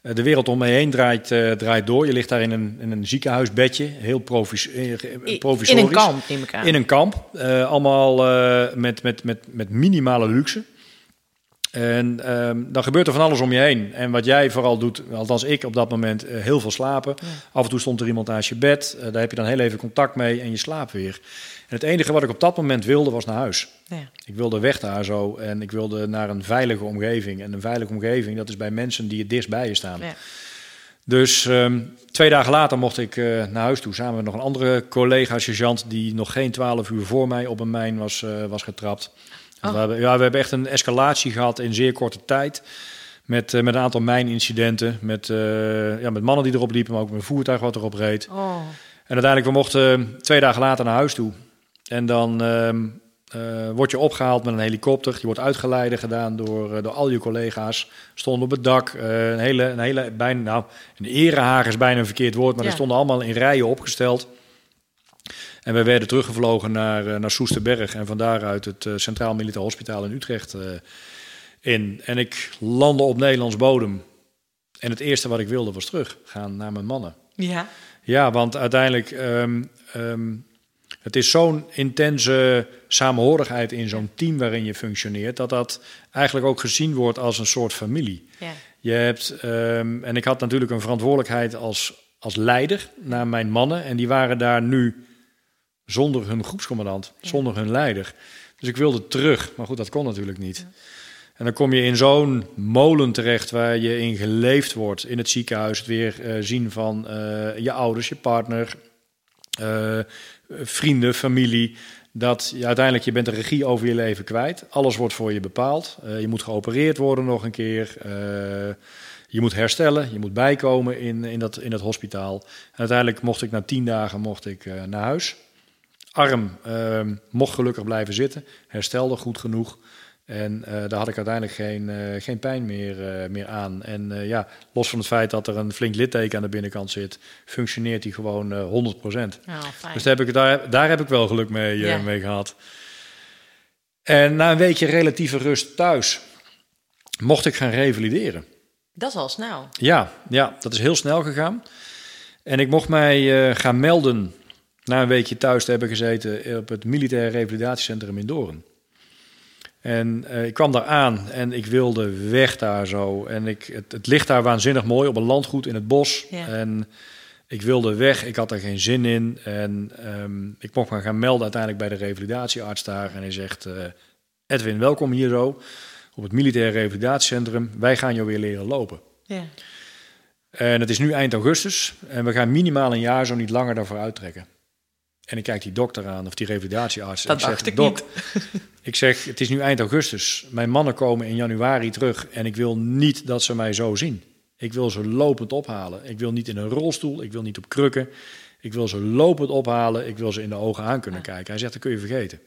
Eh, de wereld om me heen draait, draait door. Je ligt daar in een, in een ziekenhuisbedje. Heel provis provisorisch. In een kamp, neem ik aan. In een kamp. Allemaal met, met, met, met minimale luxe. En ehm, dan gebeurt er van alles om je heen. En wat jij vooral doet, althans ik op dat moment, heel veel slapen. Af en toe stond er iemand naast je bed. Daar heb je dan heel even contact mee en je slaapt weer. En het enige wat ik op dat moment wilde, was naar huis. Ja. Ik wilde weg daar zo en ik wilde naar een veilige omgeving. En een veilige omgeving, dat is bij mensen die het dichtst bij je staan. Ja. Dus ehm, twee dagen later mocht ik eh, naar huis toe samen met nog een andere collega-sergeant die nog geen twaalf uur voor mij op een mijn was, eh, was getrapt. Oh. We, hebben, ja, we hebben echt een escalatie gehad in zeer korte tijd. Met, eh, met een aantal mijnincidenten. Met, ja, met mannen die erop liepen, maar ook met een voertuig wat erop reed. Oh. En uiteindelijk, we mochten twee dagen later naar huis toe. En dan eh, word je opgehaald met een helikopter. Je wordt uitgeleide gedaan door, eh, door al je collega's. Stonden op het dak. eh, een hele, een hele bijna, nou, een erehaag is bijna een verkeerd woord. Maar Ja. er stonden allemaal in rijen opgesteld. En we werden teruggevlogen naar, naar Soesterberg. En van daaruit het Centraal Militair Hospitaal in Utrecht in. En ik landde op Nederlands bodem. En het eerste wat ik wilde was terug gaan naar mijn mannen. Ja. Ja, want uiteindelijk, ehm, ehm, het is zo'n intense samenhorigheid in zo'n team waarin je functioneert, dat dat eigenlijk ook gezien wordt als een soort familie. Ja. Je hebt, ehm, en ik had natuurlijk een verantwoordelijkheid als, als leider naar mijn mannen, en die waren daar nu zonder hun groepscommandant, zonder hun leider. Dus ik wilde terug, maar goed, dat kon natuurlijk niet. En dan kom je in zo'n molen terecht waar je in geleefd wordt. In het ziekenhuis, het weer eh, zien van eh, je ouders, je partner, eh, vrienden, familie. Dat je uiteindelijk, je bent de regie over je leven kwijt. Alles wordt voor je bepaald. Eh, je moet geopereerd worden nog een keer. Eh, je moet herstellen, je moet bijkomen in, in, dat, in dat hospitaal. En uiteindelijk mocht ik na tien dagen mocht ik, eh, naar huis. Arm ehm, mocht gelukkig blijven zitten, herstelde goed genoeg. En eh, daar had ik uiteindelijk geen, eh, geen pijn meer, eh, meer aan. En ja, los van het feit dat er een flink litteken aan de binnenkant zit, functioneert die gewoon eh 100%. Oh, fijn. Dus daar heb ik, daar, daar heb ik wel geluk mee, mee gehad. En na een weekje relatieve rust thuis, mocht ik gaan revalideren. Dat is al snel. Ja, ja, dat is heel snel gegaan. En ik mocht mij gaan melden na een weekje thuis te hebben gezeten op het Militair Revalidatiecentrum in Doorn. En eh, ik kwam daar aan en ik wilde weg daar zo. En ik, het, het ligt daar waanzinnig mooi op een landgoed in het bos. Ja. En ik wilde weg, ik had er geen zin in. En ehm, ik mocht me gaan melden uiteindelijk bij de revalidatiearts daar. En hij zegt, eh, Edwin, welkom hier zo op het Militair Revalidatiecentrum. Wij gaan jou weer leren lopen. Ja. En het is nu eind augustus en we gaan minimaal een jaar zo niet langer daarvoor uittrekken. En ik kijk die dokter aan of die revalidatiearts. Dat zeg, dacht ik "Dok, niet." Ik zeg, het is nu eind augustus. Mijn mannen komen in januari terug en ik wil niet dat ze mij zo zien. Ik wil ze lopend ophalen. Ik wil niet in een rolstoel, ik wil niet op krukken. Ik wil ze lopend ophalen, ik wil ze in de ogen aan kunnen kijken. Hij zegt, dat kun je vergeten.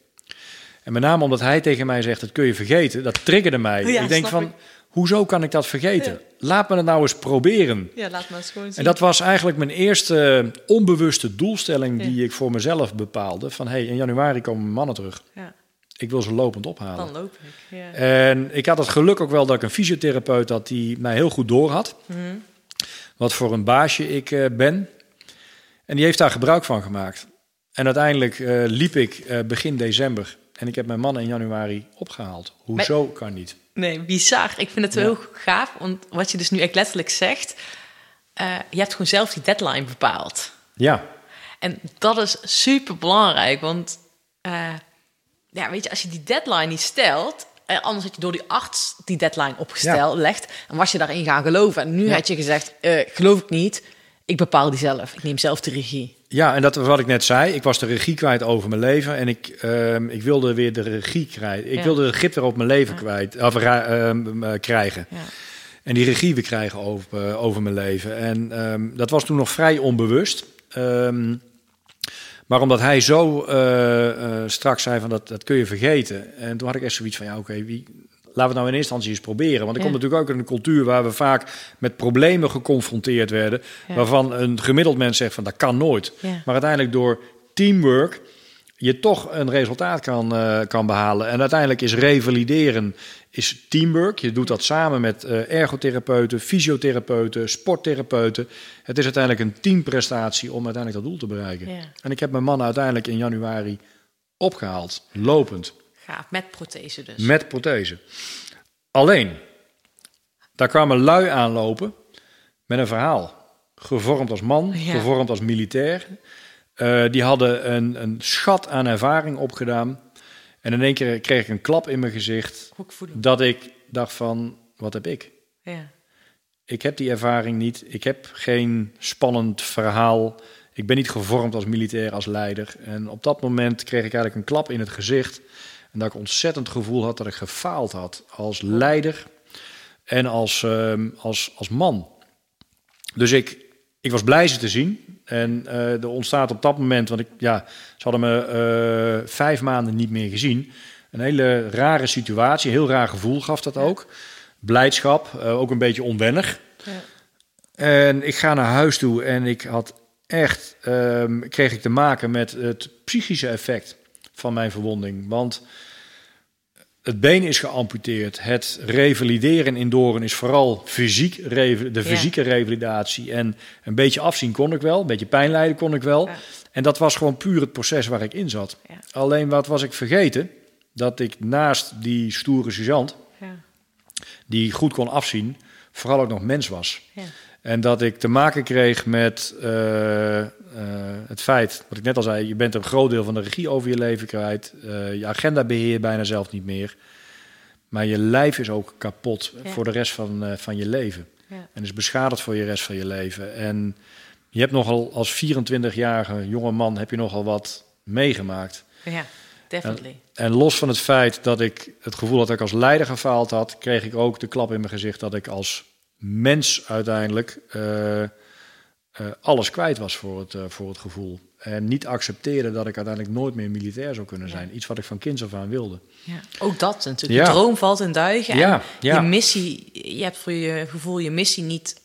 En met name omdat hij tegen mij zegt, dat kun je vergeten, dat triggerde mij. Ja, ik denk van, ik. Hoezo kan ik dat vergeten? Laat me het nou eens proberen. ja, laat me eens gewoon zien. En dat was eigenlijk mijn eerste onbewuste doelstelling Ja. die ik voor mezelf bepaalde. Van hey, in januari komen mijn mannen terug. Ja, Ik wil ze lopend ophalen. dan loop ik. Ja. En ik had het geluk ook wel dat ik een fysiotherapeut had die mij heel goed door had. Mhm. Wat voor een baasje ik eh, ben. En die heeft daar gebruik van gemaakt. En uiteindelijk eh, liep ik eh, begin december. En ik heb mijn mannen in januari opgehaald. Hoezo kan niet? Nee, bizar. Ik vind het wel Ja. heel gaaf, want wat je dus nu echt letterlijk zegt, eh, je hebt gewoon zelf die deadline bepaald. Ja, En dat is super belangrijk, want eh, ja, weet je, als je die deadline niet stelt, eh, anders had je door die arts die deadline opgesteld, legt, en was je daarin gaan geloven. En nu Ja. had je gezegd, geloof ik niet, ik bepaal die zelf, ik neem zelf de regie. Ja, en dat was wat ik net zei. Ik was de regie kwijt over mijn leven. En ik, ehm, ik wilde weer de regie krijgen. Ik Ja. wilde de grip weer op mijn leven kwijt, of, ehm, eh, krijgen. Ja. En die regie weer krijgen over, eh, over mijn leven. En ehm, dat was toen nog vrij onbewust. Maar omdat hij zo eh, straks zei van dat, dat kun je vergeten. En toen had ik echt zoiets van, ja oké, wie... laten we het nou in eerste instantie eens proberen. Want ik Ja. kom natuurlijk ook in een cultuur waar we vaak met problemen geconfronteerd werden. Ja. Waarvan een gemiddeld mens zegt van dat kan nooit. Ja. Maar uiteindelijk door teamwork je toch een resultaat kan, eh, kan behalen. En uiteindelijk is revalideren is teamwork. Je doet dat samen met eh, ergotherapeuten, fysiotherapeuten, sporttherapeuten. Het is uiteindelijk een teamprestatie om uiteindelijk dat doel te bereiken. En ik heb mijn man uiteindelijk in januari opgehaald, lopend, Gaaf, met prothese dus. met prothese. Alleen, daar kwamen lui aanlopen met een verhaal. Gevormd als man, Ja. gevormd als militair. Eh, die hadden een, een schat aan ervaring opgedaan. En in één keer kreeg ik een klap in mijn gezicht. Dat ik dacht van, wat heb ik? Ja. Ik heb die ervaring niet. Ik heb geen spannend verhaal. Ik ben niet gevormd als militair, als leider. En op dat moment kreeg ik eigenlijk een klap in het gezicht. En dat ik ontzettend gevoel had dat ik gefaald had als leider en als, ehm, als, als man. Dus ik, ik was blij ze te zien. En eh, er ontstaat op dat moment, want ik, ja, ze hadden me eh, vijf maanden niet meer gezien. Een hele rare situatie, een heel raar gevoel gaf dat ook. Blijdschap, eh, ook een beetje onwennig. Ja. En ik ga naar huis toe en ik had echt, ehm, kreeg ik te maken met het psychische effect van mijn verwonding. Want het been is geamputeerd. Het revalideren in Doren is vooral fysiek, de Ja. fysieke revalidatie. En een beetje afzien kon ik wel, een beetje pijn lijden kon ik wel. Ja. En dat was gewoon puur het proces waar ik in zat. Ja. Alleen wat was ik vergeten? Dat ik naast die stoere sergeant, Ja. die goed kon afzien, vooral ook nog mens was. En dat ik te maken kreeg met eh, eh, het feit, wat ik net al zei, je bent een groot deel van de regie over je leven kwijt. Eh, je agenda beheer je bijna zelf niet meer. Maar je lijf is ook kapot Ja. voor de rest van, van je leven. Ja. En is beschadigd voor je rest van je leven. En je hebt nogal als 24-jarige jonge man heb je nogal wat meegemaakt. Ja, definitely. En los van het feit dat ik het gevoel dat ik als leider gefaald had, kreeg ik ook de klap in mijn gezicht dat ik als mens uiteindelijk eh, alles kwijt was voor het, eh, voor het gevoel. En niet accepteerde dat ik uiteindelijk nooit meer militair zou kunnen zijn. Iets wat ik van kinds af aan wilde. Ja. Ook dat natuurlijk. Ja. Droom valt in duigen. Ja, en ja. je missie, je hebt voor je gevoel je missie niet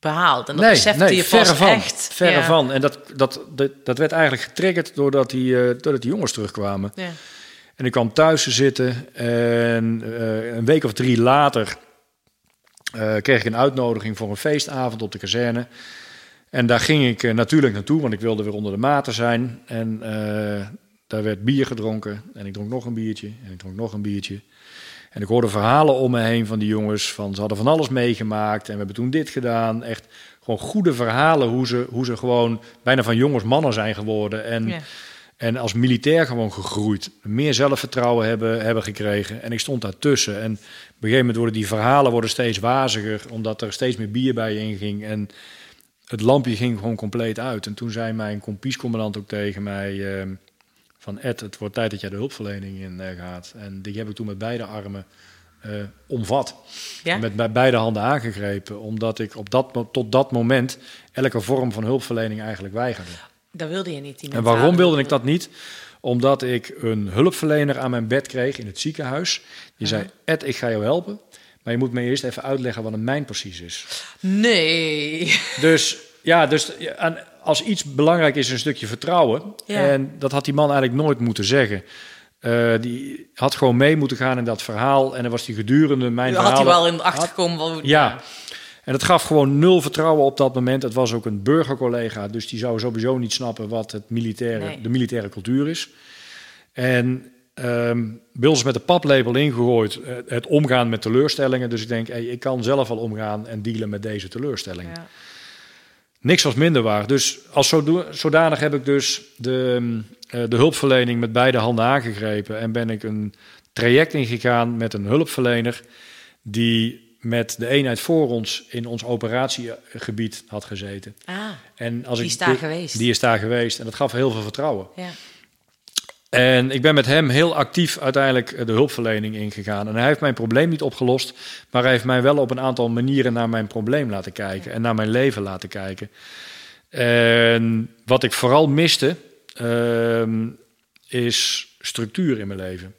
behaald. En dat nee, besefte nee, je pas verre van. echt. Verre van. En dat, dat, dat, dat werd eigenlijk getriggerd doordat die, doordat die jongens terugkwamen. Ja. En ik kwam thuis te zitten en een week of drie later eh, kreeg ik een uitnodiging voor een feestavond op de kazerne. En daar ging ik eh, natuurlijk naartoe, want ik wilde weer onder de maten zijn. En eh, daar werd bier gedronken en ik dronk nog een biertje en ik dronk nog een biertje. En ik hoorde verhalen om me heen van die jongens, van ze hadden van alles meegemaakt en we hebben toen dit gedaan. Echt gewoon goede verhalen hoe ze, hoe ze gewoon bijna van jongens mannen zijn geworden. En Ja. En als militair gewoon gegroeid. Meer zelfvertrouwen hebben, hebben gekregen. En ik stond daartussen. En op een gegeven moment worden die verhalen worden steeds waziger. Omdat er steeds meer bier bij je inging. En het lampje ging gewoon compleet uit. En toen zei mijn kompiescommandant ook tegen mij... eh, van Ed, het wordt tijd dat jij de hulpverlening in eh, gaat. En die heb ik toen met beide armen eh, omvat. Ja? Met bij beide handen aangegrepen. Omdat ik op dat, tot dat moment elke vorm van hulpverlening eigenlijk weigerde. Dat wilde je niet. Die En waarom wilde ik dat niet? Omdat ik een hulpverlener aan mijn bed kreeg in het ziekenhuis. Die zei, Ed, ik ga jou helpen. Maar je moet me eerst even uitleggen wat een mijn precies is. Nee. Dus ja, dus ja, als iets belangrijk is, een stukje vertrouwen. Ja. En dat had die man eigenlijk nooit moeten zeggen. Eh, die had gewoon mee moeten gaan in dat verhaal. En dan was die gedurende mijn Had hij wel in de achtergekomen. Wel, Ja. En het gaf gewoon nul vertrouwen op dat moment. Het was ook een burgercollega, dus die zou sowieso niet snappen wat het militaire, Nee. de militaire cultuur is. En ehm bij ons is met de paplepel ingegooid eh, het omgaan met teleurstellingen. Dus ik denk, hey, ik kan zelf wel omgaan en dealen met deze teleurstellingen. Ja. Niks was minder waar. Dus als zodo- zodanig heb ik dus de, eh, de hulpverlening met beide handen aangegrepen. En ben ik een traject ingegaan met een hulpverlener die met de eenheid voor ons in ons operatiegebied had gezeten. Ah, En als Die ik is daar geweest. Die is daar geweest. En dat gaf heel veel vertrouwen. ja. En ik ben met hem heel actief uiteindelijk de hulpverlening ingegaan. En hij heeft mijn probleem niet opgelost, maar hij heeft mij wel op een aantal manieren naar mijn probleem laten kijken en naar mijn leven laten kijken. En wat ik vooral miste, ehm, is structuur in mijn leven.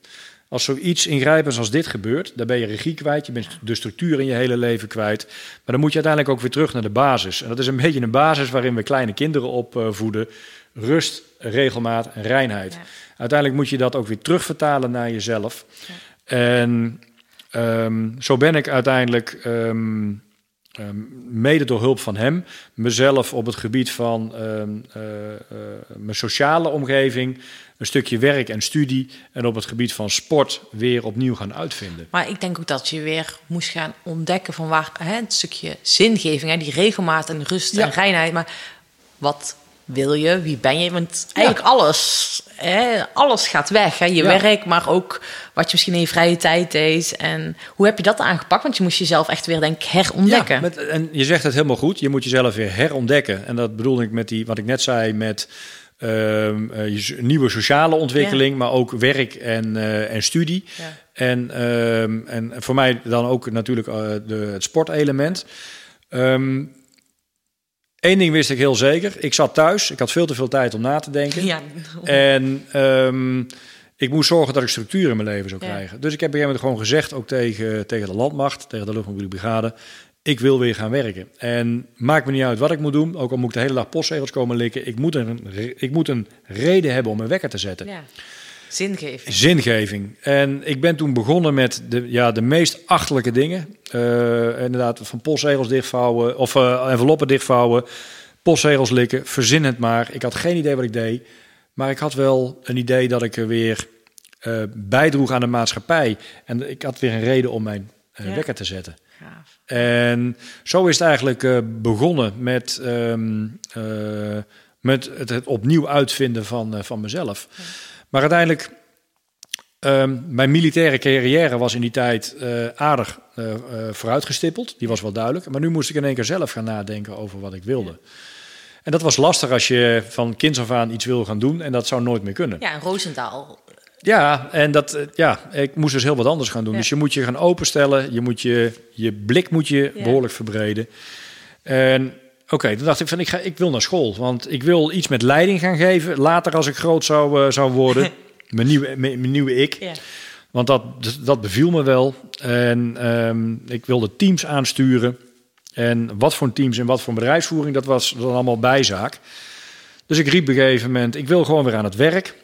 Als zoiets ingrijpends als dit gebeurt, dan ben je regie kwijt. Je bent de structuur in je hele leven kwijt. Maar dan moet je uiteindelijk ook weer terug naar de basis. En dat is een beetje een basis waarin we kleine kinderen opvoeden. Rust, regelmaat en reinheid. Ja. Uiteindelijk moet je dat ook weer terugvertalen naar jezelf. En ehm, zo ben ik uiteindelijk, ehm, ehm, mede door hulp van hem, mezelf op het gebied van eh, eh, mijn sociale omgeving, een stukje werk en studie en op het gebied van sport weer opnieuw gaan uitvinden. Maar ik denk ook dat je weer moest gaan ontdekken van waar hè, het stukje zingeving, hè, die regelmaat en rust Ja. en reinheid. Maar wat wil je? Wie ben je? Want eigenlijk alles, hè, alles gaat weg. Hè? Je Ja. werk, maar ook wat je misschien in je vrije tijd deed. En hoe heb je dat aangepakt? Want je moest jezelf echt weer, denk ik, herontdekken. Ja, met, en je zegt het helemaal goed. Je moet jezelf weer herontdekken. En dat bedoel ik met die, wat ik net zei, met ehm, eh, je nieuwe sociale ontwikkeling, maar ook werk en, eh, en studie. En, ehm, en voor mij dan ook natuurlijk eh, de, het sportelement. Ehm Eén ding wist ik heel zeker. Ik zat thuis. Ik had veel te veel tijd om na te denken. Ja. En ehm, ik moest zorgen dat ik structuur in mijn leven zou Ja. krijgen. Dus ik heb op een gegeven moment gewoon gezegd, ook tegen, tegen de landmacht, tegen de luchtmobiele brigade, ik wil weer gaan werken. En maakt me niet uit wat ik moet doen, ook al moet ik de hele dag postzegels komen likken. Ik moet een, ik moet een reden hebben om mijn wekker te zetten. ja. Zingeving. Zingeving. En ik ben toen begonnen met de, ja, de meest achterlijke dingen. Eh, inderdaad, van postzegels dichtvouwen, of eh, enveloppen dichtvouwen, postzegels likken, verzin het maar. Ik had geen idee wat ik deed, maar ik had wel een idee dat ik er weer eh, bijdroeg aan de maatschappij. En ik had weer een reden om mijn Ja. wekker te zetten. Gaaf. En zo is het eigenlijk eh, begonnen met, ehm, eh, met het, het opnieuw uitvinden van, eh, van mezelf. Maar uiteindelijk, ehm, mijn militaire carrière was in die tijd aardig vooruitgestippeld. Die was wel duidelijk. Maar nu moest ik in één keer zelf gaan nadenken over wat ik wilde. En dat was lastig als je van kinds af aan iets wil gaan doen en dat zou nooit meer kunnen. Ja, en Roosendaal. Ja, en dat, eh, ja, ik moest dus heel wat anders gaan doen. Ja. Dus je moet je gaan openstellen, je moet je, je blik moet je Ja. behoorlijk verbreden. En oké, toen dacht ik van, ik, ga, ik wil naar school, want ik wil iets met leiding gaan geven. Later als ik groot zou, eh, zou worden, mijn nieuwe, mijn, mijn nieuwe ik. Ja. Want dat, dat beviel me wel. En ehm, ik wilde teams aansturen. En wat voor teams en wat voor bedrijfsvoering, dat was dan allemaal bijzaak. Dus ik riep op een gegeven moment, ik wil gewoon weer aan het werk.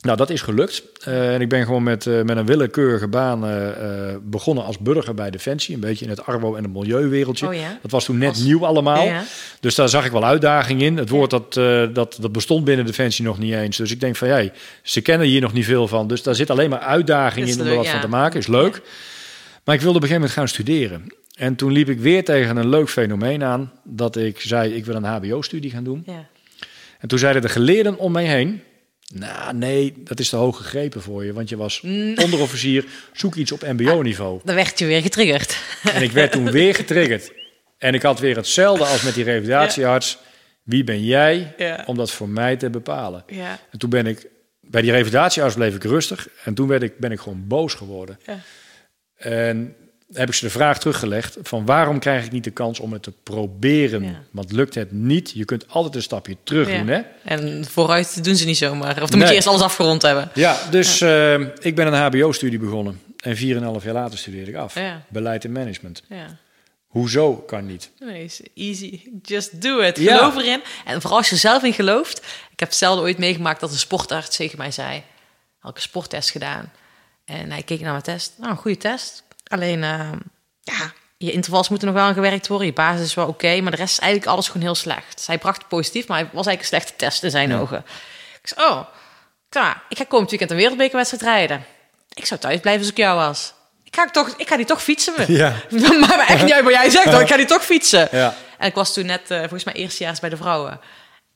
Nou, dat is gelukt. Eh, en ik ben gewoon met, eh, met een willekeurige baan eh, begonnen als burger bij Defensie. Een beetje in het arbo- en het milieuwereldje. Oh ja? Dat was toen net Als- nieuw allemaal. Ja, ja. Dus daar zag ik wel uitdaging in. Het woord dat, dat, dat bestond binnen Defensie nog niet eens. Dus ik denk van, jij, ze kennen hier nog niet veel van. Dus daar zit alleen maar uitdaging in om er wat van te maken. Is leuk. Maar ik wilde op een gegeven moment gaan studeren. En toen liep ik weer tegen een leuk fenomeen aan. Dat ik zei, ik wil een hbo-studie gaan doen. Ja. En toen zeiden de geleerden om mij heen... Nou, nee, dat is te hoog gegrepen voor je. Want je was onderofficier, zoek iets op mbo-niveau. Dan werd je weer getriggerd. En ik werd toen weer getriggerd. En ik had weer hetzelfde als met die revalidatiearts. Wie ben jij Ja. om dat voor mij te bepalen? Ja. En toen ben ik, bij die revalidatiearts bleef ik rustig. En toen werd ik, ben ik gewoon boos geworden. Ja. En heb ik ze de vraag teruggelegd van waarom krijg ik niet de kans om het te proberen? Ja. Want lukt het niet, je kunt altijd een stapje terug Ja. doen. Hè? En vooruit doen ze niet zomaar. Of dan moet je eerst alles afgerond hebben. Ja, dus eh, ik ben een hbo-studie begonnen. En 4,5 jaar later studeerde ik af. Beleid en management. Ja. Hoezo kan niet? Nee, is easy. Just do it. Geloof erin. En vooral als je er zelf in gelooft. Ik heb hetzelfde ooit meegemaakt dat een sportarts tegen mij zei. Had ik een sporttest gedaan. En hij keek naar mijn test. Nou, een goede test. Alleen, eh, ja, je intervals moeten nog wel aan gewerkt worden. Je basis is wel oké. maar de rest is eigenlijk alles gewoon heel slecht. Hij bracht positief, maar hij was eigenlijk een slechte test in zijn ogen. Ik zei, oh, klaar. Ik ga komend weekend een wereldbekerwedstrijd rijden. Ik zou thuis blijven als ik jou was. Ik ga, toch, ik ga die toch fietsen. Ja. maar echt niet uit wat jij zegt, hoor. Ik ga die toch fietsen. Ja. En ik was toen net, eh, volgens mij, eerstejaars bij de vrouwen.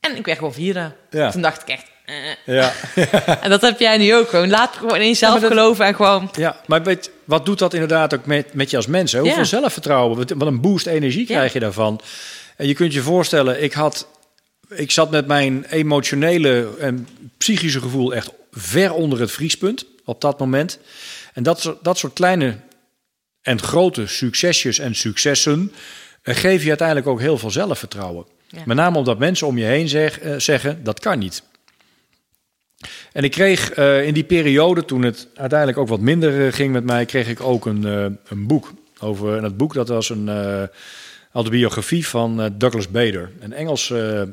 En ik werd gewoon vierde. Ja. Toen dacht ik echt... eh. Ja. En dat heb jij nu ook gewoon. Laat gewoon in jezelf dat- geloven en gewoon... Ja, maar weet, wat doet dat inderdaad ook met, met je als mens? Hè? Hoeveel Ja. zelfvertrouwen, wat een boost energie krijg je daarvan. En je kunt je voorstellen, ik, had, ik zat met mijn emotionele en psychische gevoel echt ver onder het vriespunt op dat moment. En dat, soort- dat soort kleine en grote succesjes en successen eh, geven je uiteindelijk ook heel veel zelfvertrouwen. Ja. Met name omdat mensen om je heen zeg, eh, zeggen, dat kan niet. En ik kreeg eh, in die periode, toen het uiteindelijk ook wat minder eh, ging met mij, kreeg ik ook een, eh, een boek. Over, en dat boek dat was een autobiografie van Douglas Bader. Een Engelse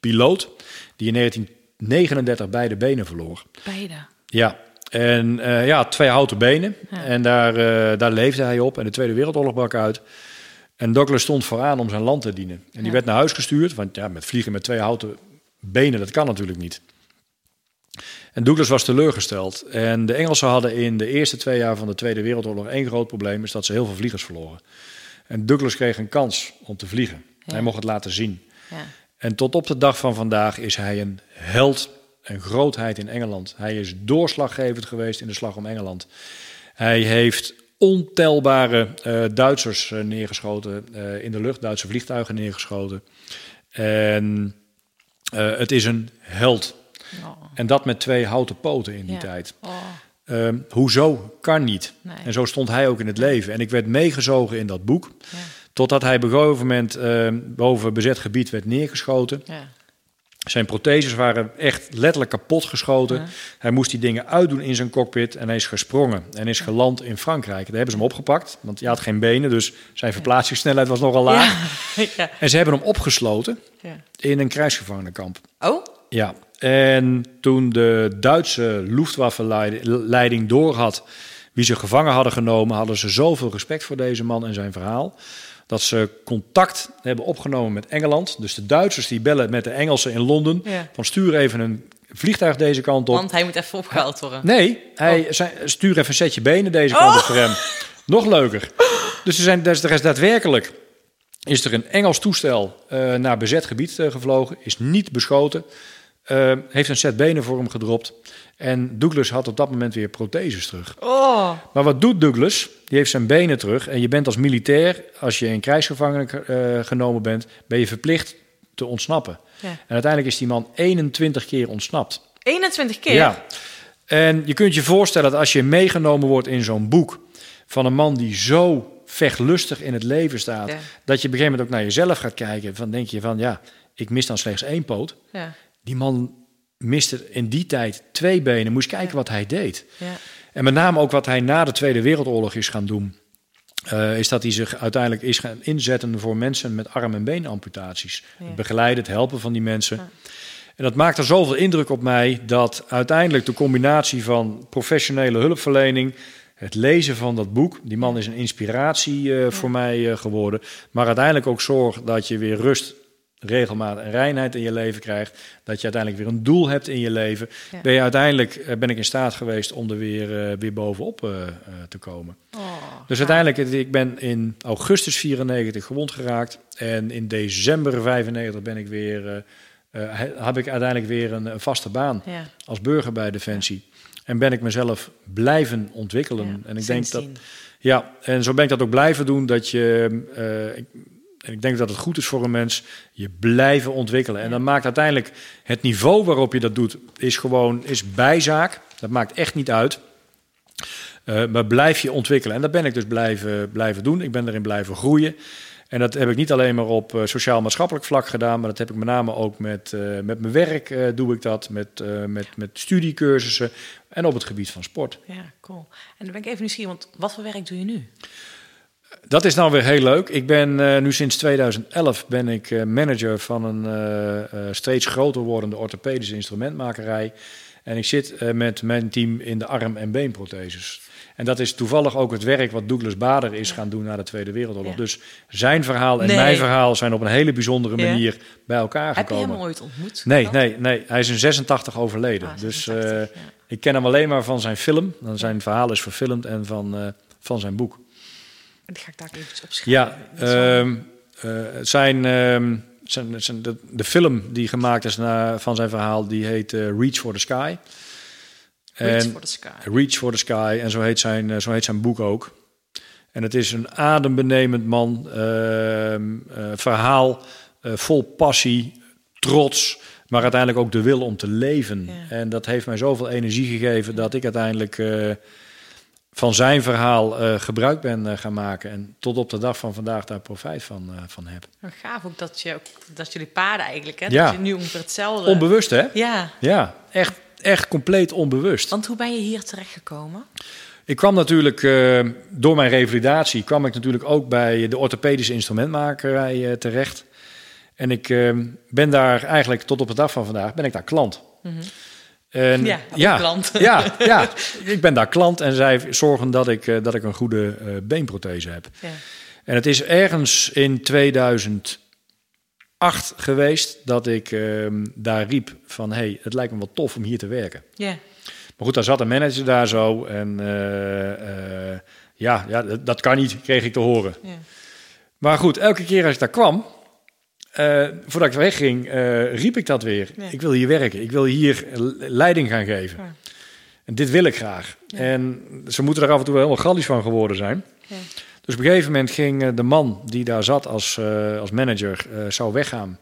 piloot die in 1939 beide benen verloor. Beide. Ja, en ja, twee houten benen. Ja. En daar, daar leefde hij op. En de Tweede Wereldoorlog brak uit. En Douglas stond vooraan om zijn land te dienen. En die Ja. werd naar huis gestuurd. Want ja, met vliegen met twee houten benen, dat kan natuurlijk niet. En Douglas was teleurgesteld. En de Engelsen hadden in de eerste twee jaar van de Tweede Wereldoorlog één groot probleem. Is dat ze heel veel vliegers verloren. En Douglas kreeg een kans om te vliegen. Ja. Hij mocht het laten zien. Ja. En tot op de dag van vandaag is hij een held, een grootheid in Engeland. Hij is doorslaggevend geweest in de slag om Engeland. Hij heeft ontelbare eh, Duitsers eh, neergeschoten eh, in de lucht, Duitse vliegtuigen neergeschoten. En het is een held. Oh. En dat met twee houten poten in die Ja. tijd. Oh. Ehm, hoezo? Kan niet. Nee. En zo stond hij ook in het leven. En ik werd meegezogen in dat boek. Ja. Totdat hij op een gegeven moment eh, boven bezet gebied werd neergeschoten. Ja. Zijn protheses waren echt letterlijk kapot geschoten. Ja. Hij moest die dingen uitdoen in zijn cockpit en hij is gesprongen en is geland in Frankrijk. Daar hebben ze hem opgepakt, want hij had geen benen, dus zijn verplaatsingssnelheid was nogal laag. En ze hebben hem opgesloten in een krijgsgevangenenkamp. Oh? Ja, en toen de Duitse Luftwaffe-leiding doorhad wie ze gevangen hadden genomen, hadden ze zoveel respect voor deze man en zijn verhaal. Dat ze contact hebben opgenomen met Engeland. Dus de Duitsers die bellen met de Engelsen in Londen. Ja. Van stuur even een vliegtuig deze kant op. Want hij moet even opgehaald worden. Nee, hij Oh. stuur even een setje benen deze kant op voor hem. Nog leuker. Dus er, zijn, is- er is daadwerkelijk is er een Engels toestel eh, naar bezet gebied eh, gevlogen. Is niet beschoten. Eh, heeft een set benen voor hem gedropt. En Douglas had op dat moment weer protheses terug. Oh. Maar wat doet Douglas? Die heeft zijn benen terug. En je bent als militair, als je in krijgsgevangenen eh, genomen bent, ben je verplicht te ontsnappen. Ja. En uiteindelijk is die man 21 keer ontsnapt. 21 keer? Ja. En je kunt je voorstellen dat als je meegenomen wordt in zo'n boek van een man die zo vechtlustig in het leven staat, Ja. dat je op een gegeven moment ook naar jezelf gaat kijken. Van denk je van ja, ik mis dan slechts één poot. Ja. Die man miste in die tijd twee benen. Moest kijken wat hij deed. Ja. En met name ook wat hij na de Tweede Wereldoorlog is gaan doen. eh, is dat hij zich uiteindelijk is gaan inzetten voor mensen met arm- en beenamputaties. Ja. Het begeleiden, het helpen van die mensen. En dat maakte zoveel indruk op mij dat uiteindelijk de combinatie van professionele hulpverlening, het lezen van dat boek, die man is een inspiratie eh, voor mij eh, geworden, maar uiteindelijk ook zorg dat je weer rust, regelmaat en reinheid in je leven krijgt, dat je uiteindelijk weer een doel hebt in je leven, Ja. ben je uiteindelijk eh, ben ik in staat geweest om er weer, eh, weer bovenop eh, te komen. Oh. Dus uiteindelijk, ik ben in augustus 94 gewond geraakt. En in december 95 ben ik weer, he- heb ik uiteindelijk weer een, een vaste baan Ja. als burger bij Defensie. En ben ik mezelf blijven ontwikkelen. Ja, en ik denk dat, ja, en zo ben ik dat ook blijven doen. Dat je, ik, en ik denk dat het goed is voor een mens, je blijven ontwikkelen. En dan maakt uiteindelijk het niveau waarop je dat doet, is gewoon is bijzaak. Dat maakt echt niet uit. Eh, maar blijf je ontwikkelen. En dat ben ik dus blijven, blijven doen. Ik ben erin blijven groeien. En dat heb ik niet alleen maar op eh, sociaal-maatschappelijk vlak gedaan, maar dat heb ik met name ook met, eh, met mijn werk doe ik dat, met, met, met studiecursussen en op het gebied van sport. Ja, cool. En dan ben ik even nieuwsgierig, want wat voor werk doe je nu? Dat is nou weer heel leuk. Ik ben eh, nu sinds 2011 ben ik eh, manager van een eh, steeds groter wordende orthopedische instrumentmakerij. En ik zit met mijn team in de arm- en beenprotheses. En dat is toevallig ook het werk wat Douglas Bader is gaan doen na de Tweede Wereldoorlog. Ja. Dus zijn verhaal en Nee. mijn verhaal zijn op een hele bijzondere Ja. manier bij elkaar Heb je gekomen. hem ooit ontmoet? Nee, nee, nee. Hij is in 86 overleden. Ah, dus 86, ja. ik ken hem alleen maar van zijn film. Dan Zijn verhaal is verfilmd en van, van zijn boek. Die ga ik daar eventjes opschrijven. Ja, wel- ehm, eh, het zijn, ehm, zijn, zijn de, de film die gemaakt is na, van zijn verhaal, die heet eh, Reach for the Sky. Reach En- for the Sky. Reach for the Sky, en zo heet zijn, eh, zo heet zijn boek ook. En het is een adembenemend man, ehm, eh, verhaal vol passie, trots, maar uiteindelijk ook de wil om te leven. Ja. En dat heeft mij zoveel energie gegeven dat ik uiteindelijk van zijn verhaal eh, gebruik ben eh, gaan maken. En tot op de dag van vandaag daar profijt van, eh, van heb. Maar gaaf ook dat, je, ook- dat jullie paarden eigenlijk, hè? Ja. Dat je nu ongeveer hetzelfde... Onbewust, hè? Ja, Ja, echt, echt compleet onbewust. want hoe ben je hier terechtgekomen? Ik kwam natuurlijk, door mijn revalidatie, kwam ik natuurlijk ook bij de orthopedische instrumentmakerij terecht. En ik ben daar eigenlijk tot op de dag van vandaag, ben ik daar klant. En, Ja, ook klant. Ja, ja, ik ben daar klant en zij zorgen dat ik, eh, dat ik een goede eh, beenprothese heb. Ja. En het is ergens in 2008 geweest dat ik ehm, daar riep van... hey, het lijkt me wel tof om hier te werken. Ja. Maar goed, daar zat een manager daar zo en eh, ja, ja dat, dat kan niet, kreeg ik te horen. Ja. Maar goed, elke keer als ik daar kwam, eh, voordat ik wegging, eh, riep ik dat weer. Ik wil hier werken, ik wil hier l- leiding gaan geven. Ja. En dit wil ik graag. En ze moeten er af en toe wel helemaal gallies van geworden zijn. Ja. Dus op een gegeven moment ging eh, de man die daar zat als, eh, als manager, eh, zou weggaan.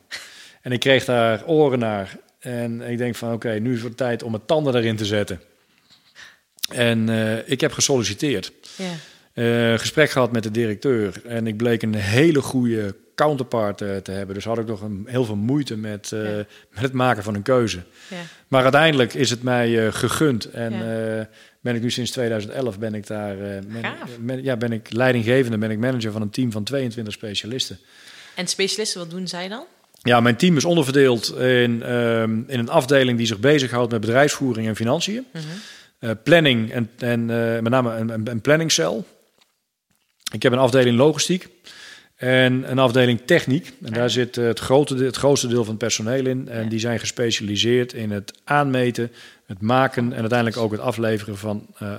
En ik kreeg daar oren naar. En ik denk van oké, nu is het tijd om mijn tanden erin te zetten. En eh, ik heb gesolliciteerd. Ja. Eh, gesprek gehad met de directeur. En ik bleek een hele goede counterpart eh, te hebben. Dus had ik nog een, heel veel moeite met, eh, Ja. met het maken van een keuze. Ja. Maar uiteindelijk is het mij gegund. En Ja. ben ik nu sinds 2011 ben ik daar ja, ben ik leidinggevende, ben ik manager van een team van 22 specialisten. En specialisten, wat doen zij dan? Ja, mijn team is onderverdeeld in, ehm, in een afdeling die zich bezighoudt met bedrijfsvoering en financiën. Mhm. Planning en, en met name een, een, een planningcel. Ik heb een afdeling logistiek en een afdeling techniek. En daar zit eh, het, grote, het grootste deel van het personeel in. En die zijn gespecialiseerd in het aanmeten, het maken en uiteindelijk ook het afleveren van eh,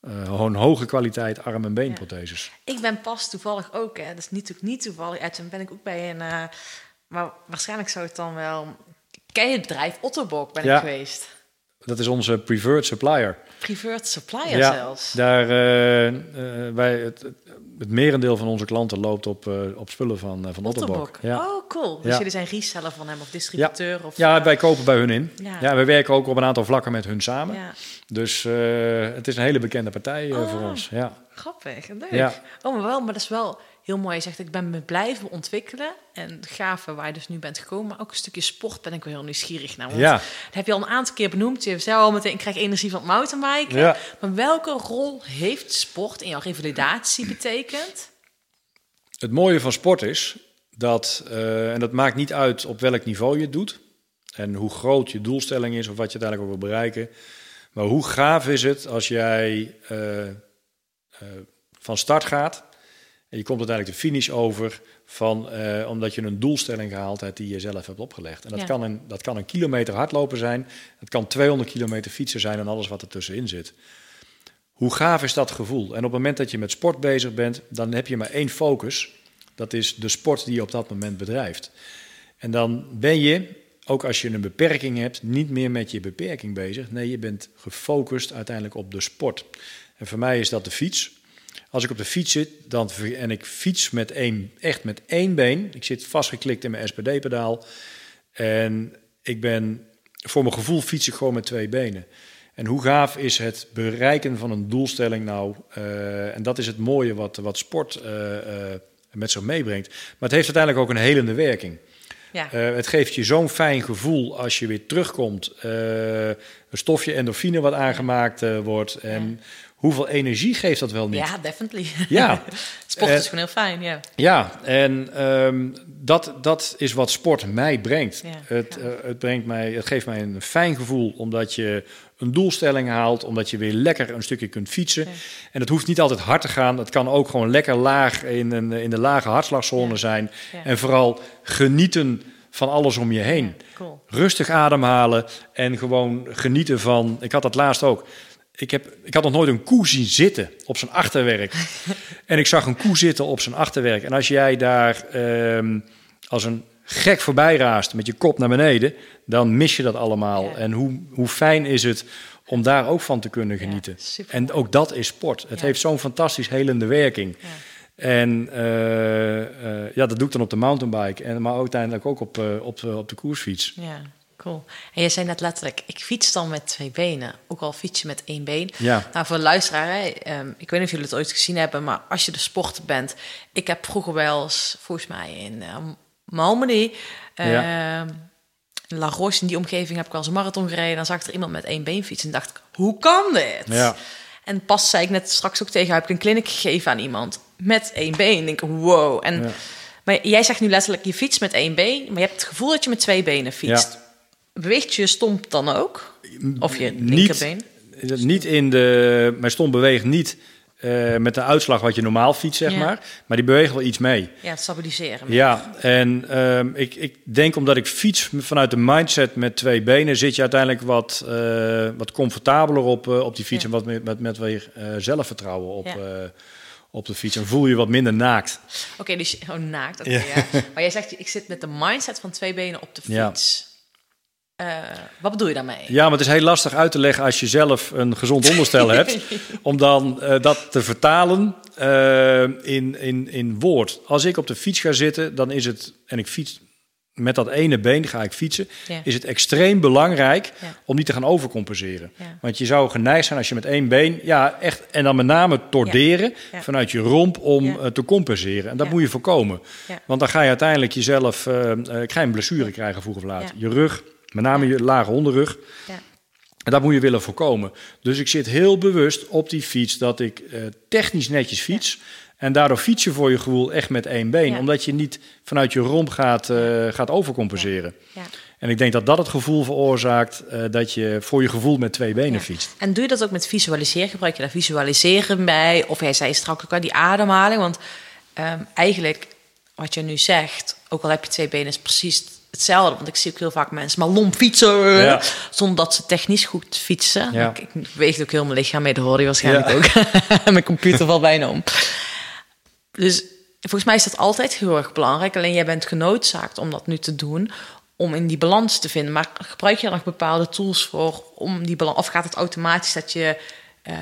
eh, gewoon hoge kwaliteit arm- en beenprotheses. Ik ben pas toevallig ook, hè. Dat is niet, niet toevallig. uit, Dan ben ik ook bij een... eh, maar waarschijnlijk zou het dan wel... Ken je het bedrijf Otterbok ben Ja. ik geweest. Dat is onze preferred supplier. Preferred supplier Ja, zelfs. Daar, eh, eh, wij, het, het, merendeel van onze klanten loopt op, eh, op spullen van, uh, van Otterbok. Otterbok. Ja. Oh, cool. Dus Ja. jullie zijn reseller van hem of distributeur? Of, ja, wij kopen bij hun in. Ja. Ja. we werken ook op een aantal vlakken met hun samen. Ja, Dus het is een hele bekende partij eh, Oh. voor ons. Ja. grappig. Leuk. Ja. Oh, maar wel, maar dat is wel heel mooi. Je zegt, ik ben me blijven ontwikkelen. En gave waar je dus nu bent gekomen. Maar ook een stukje sport ben ik wel heel nieuwsgierig naar. Want Ja. Dat heb je al een aantal keer benoemd. Je zei al meteen, ik krijg energie van het mountainbiken. Ja. Maar welke rol heeft sport in jouw revalidatie betekend? Het mooie van sport is dat, eh, en dat maakt niet uit op welk niveau je het doet. En hoe groot je doelstelling is of wat je uiteindelijk ook wil bereiken. Maar hoe gaaf is het als jij eh, eh, van start gaat en je komt uiteindelijk de finish over van, eh, omdat je een doelstelling gehaald hebt die je zelf hebt opgelegd. En dat, Ja. kan een, dat kan een kilometer hardlopen zijn, het kan 200 kilometer fietsen zijn en alles wat er tussenin zit. Hoe gaaf is dat gevoel? En op het moment dat je met sport bezig bent, dan heb je maar één focus. Dat is de sport die je op dat moment bedrijft. En dan ben je, ook als je een beperking hebt, niet meer met je beperking bezig. Nee, je bent gefocust uiteindelijk op de sport. En voor mij is dat de fiets. Als ik op de fiets zit dan, en ik fiets met één, echt met één been. Ik zit vastgeklikt in mijn SPD-pedaal. En ik ben, voor mijn gevoel fiets ik gewoon met twee benen. En hoe gaaf is het bereiken van een doelstelling nou? eh, en dat is het mooie wat, wat sport eh, eh, met zich meebrengt. Maar het heeft uiteindelijk ook een helende werking. Ja. Het geeft je zo'n fijn gevoel als je weer terugkomt. Eh, een stofje endorfine wat aangemaakt eh, wordt. En hoeveel energie geeft dat wel niet? ja, definitely. Ja. sport Eh, is gewoon heel fijn, ja. Ja, en ehm, dat, dat is wat sport mij brengt. Ja, het, eh, het, brengt mij, het geeft mij een fijn gevoel omdat je een doelstelling haalt, omdat je weer lekker een stukje kunt fietsen. Ja. En het hoeft niet altijd hard te gaan. Het kan ook gewoon lekker laag in, een, in de lage hartslagzone zijn. En vooral genieten van alles om je heen. Cool. Rustig ademhalen en gewoon genieten van. Ik had dat laatst ook. Ik, heb, ik had nog nooit een koe zien zitten op zijn achterwerk. en ik zag een koe zitten op zijn achterwerk. En als jij daar ehm, als een gek voorbij raast met je kop naar beneden, dan mis je dat allemaal. Ja. En hoe, hoe fijn is het om daar ook van te kunnen genieten. en ook dat is sport. Het Ja. heeft zo'n fantastisch helende werking. En eh, eh, ja, dat doe ik dan op de mountainbike, en, maar uiteindelijk ook op, eh, op, op de koersfiets. Ja, Cool. En je zei net letterlijk, ik fiets dan met twee benen. Ook al fiets je met één been. Ja. Nou, voor de luisteraar, hè, ehm, ik weet niet of jullie het ooit gezien hebben, maar als je de sporter bent. Ik heb vroeger wel eens, volgens mij in uh, Malmedy, Ja. ehm, in La Roche, in die omgeving heb ik wel eens een marathon gereden. Dan zag ik er iemand met één been fietsen en dacht ik, hoe kan dit? Ja. En pas zei ik net straks ook tegen heb ik een clinic gegeven aan iemand met één been. Ik denk, wow. En, Ja. Maar jij zegt nu letterlijk, je fietst met één been, maar je hebt het gevoel dat je met twee benen fietst. Beweegt je stomp dan ook? Of je linkerbeen? Niet, niet in de... Mijn stomp beweegt niet eh, met de uitslag wat je normaal fietst, zeg Ja. maar. Maar die beweegt wel iets mee. Ja, stabiliseren. Ja, en ehm, ik, ik denk omdat ik fiets vanuit de mindset met twee benen, zit je uiteindelijk wat, eh, wat comfortabeler op, eh, op die fiets Ja. en wat met, met, met weer zelfvertrouwen op, Ja. Op de fiets. En voel je wat minder naakt. Oké, dus oh, naakt. Ja. ja. Maar jij zegt, ik zit met de mindset van twee benen op de Ja. fiets. Eh, wat bedoel je daarmee? Ja, maar het is heel lastig uit te leggen als je zelf een gezond onderstel hebt, om dan eh, dat te vertalen eh, in, in, in woord. Als ik op de fiets ga zitten, dan is het, en ik fiets met dat ene been ga ik fietsen, Ja. is het extreem belangrijk Ja. om niet te gaan overcompenseren. Ja. Want je zou geneigd zijn als je met één been, ja, echt, en dan met name torderen vanuit je romp om eh, te compenseren. En dat moet je voorkomen. Want dan ga je uiteindelijk jezelf, ga je een blessure krijgen vroeg of laat. Je rug, met name je lage onderrug. Ja. En dat moet je willen voorkomen. Dus ik zit heel bewust op die fiets dat ik technisch netjes fiets. En daardoor fiets je voor je gevoel echt met één been. Ja. Omdat je niet vanuit je romp gaat, eh, gaat overcompenseren. Ja. En ik denk dat dat het gevoel veroorzaakt eh, dat je voor je gevoel met twee benen fietst. En doe je dat ook met visualiseren? Gebruik je daar visualiseren bij? Of jij zei straks ook al die ademhaling. Want ehm, eigenlijk, wat je nu zegt, ook al heb je twee benen, is precies hetzelfde. Want ik zie ook heel vaak mensen maar lomp fietsen. Ja. Zonder dat ze technisch goed fietsen. Ja. Ik, ik beweeg ook heel mijn lichaam mee, dat hoor je waarschijnlijk ook. mijn computer valt bijna om. Dus volgens mij is dat altijd heel erg belangrijk. Alleen jij bent genoodzaakt om dat nu te doen. Om in die balans te vinden. Maar gebruik je er nog bepaalde tools voor om die balans? Of gaat het automatisch dat je eh,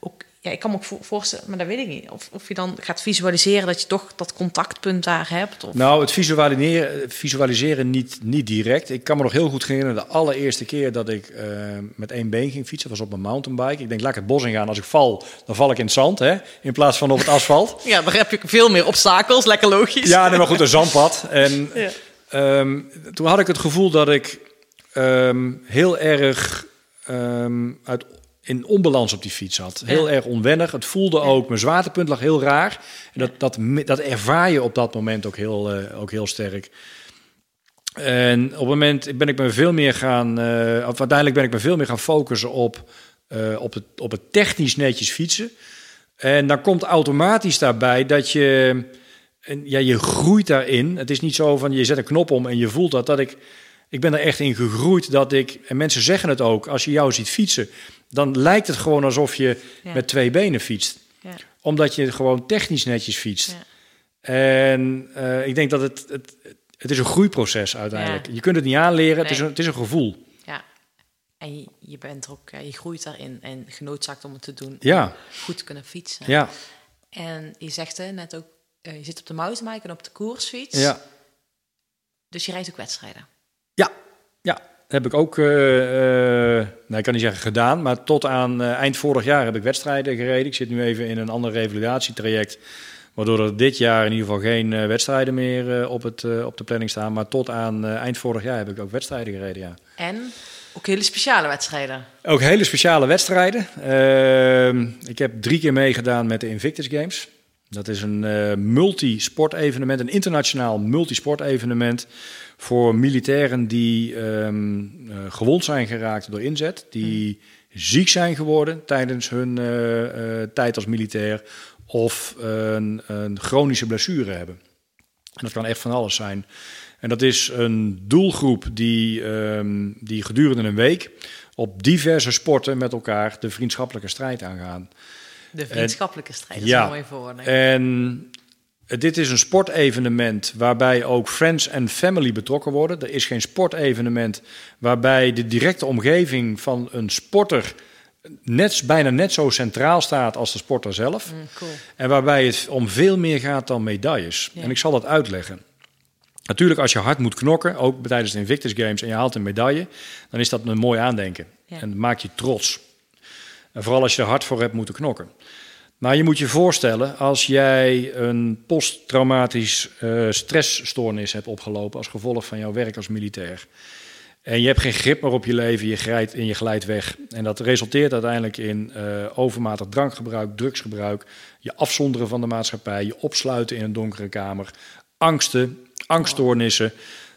ook. Ja, ik kan me ook vo- voorstellen, maar dat weet ik niet. Of, of je dan gaat visualiseren dat je toch dat contactpunt daar hebt. Of, Nou, het visualiseren, visualiseren niet, niet direct. Ik kan me nog heel goed herinneren de allereerste keer dat ik eh, met één been ging fietsen. Dat was op mijn mountainbike. Ik denk, laat ik het bos ingaan. Als ik val, dan val ik in het zand, hè, in plaats van op het asfalt. Ja, daar heb je veel meer obstakels, lekker logisch. Ja, nee, maar goed, een zandpad. En Ja. ehm, toen had ik het gevoel dat ik ehm, heel erg ehm, uit, in onbalans op die fiets zat. Heel Ja. erg onwennig. Het voelde ook, mijn zwaartepunt lag heel raar. En dat, dat, dat ervaar je op dat moment ook heel, eh, ook heel sterk. En op het moment ben ik me veel meer gaan, eh, of uiteindelijk ben ik me veel meer gaan focussen op, eh, op, het, op het technisch netjes fietsen. En dan komt automatisch daarbij dat je, ja, je groeit daarin. Het is niet zo van je zet een knop om en je voelt dat. Dat ik, ik ben er echt in gegroeid dat ik, en mensen zeggen het ook, als je jou ziet fietsen, dan lijkt het gewoon alsof je Ja. met twee benen fietst. Ja. Omdat je gewoon technisch netjes fietst. Ja. En eh, ik denk dat het, het, het is een groeiproces uiteindelijk. Je kunt het niet aanleren, het, is een, het is een gevoel. Ja. En je, je bent ook, je groeit daarin en genoodzaakt om het te doen. Ja, goed te kunnen fietsen. ja, En je zegt hè, net ook, eh, je zit op de mountainbike en op de koersfiets. ja. Dus je rijdt ook wedstrijden. Ja, ja. heb ik ook, eh, eh, nou, ik kan niet zeggen gedaan, maar tot aan eh, eind vorig jaar heb ik wedstrijden gereden. Ik zit nu even in een ander revalidatietraject, waardoor er dit jaar in ieder geval geen eh, wedstrijden meer eh, op, het, op de planning staan. Maar tot aan eh, eind vorig jaar heb ik ook wedstrijden gereden, ja. En ook hele speciale wedstrijden. Ook hele speciale wedstrijden. Ehm, ik heb drie keer meegedaan met de Invictus Games. Dat is een eh multisport-evenement, een internationaal multisport-evenement voor militairen die ehm, eh, gewond zijn geraakt door inzet, die ziek zijn geworden tijdens hun eh, eh, tijd als militair of een, een chronische blessure hebben. En dat kan echt van alles zijn. En dat is een doelgroep die, ehm, die gedurende een week op diverse sporten met elkaar de vriendschappelijke strijd aangaan. De vriendschappelijke strijd, dat ja. is een mooi voorwoord. En dit is een sportevenement waarbij ook friends en family betrokken worden. Er is geen sportevenement waarbij de directe omgeving van een sporter net, bijna net zo centraal staat als de sporter zelf. Mm, cool. En waarbij het om veel meer gaat dan medailles. Ja. En ik zal dat uitleggen. Natuurlijk, als je hard moet knokken, ook tijdens de Invictus Games, en je haalt een medaille, dan is dat een mooi aandenken. Ja. En dat maakt je trots. En vooral als je er hard voor hebt moeten knokken. Maar je moet je voorstellen, als jij een posttraumatisch eh, stressstoornis hebt opgelopen als gevolg van jouw werk als militair. En je hebt geen grip meer op je leven, je glijdt, en je glijdt weg. En dat resulteert uiteindelijk in eh, overmatig drankgebruik, drugsgebruik, je afzonderen van de maatschappij, je opsluiten in een donkere kamer, angsten, angststoornissen,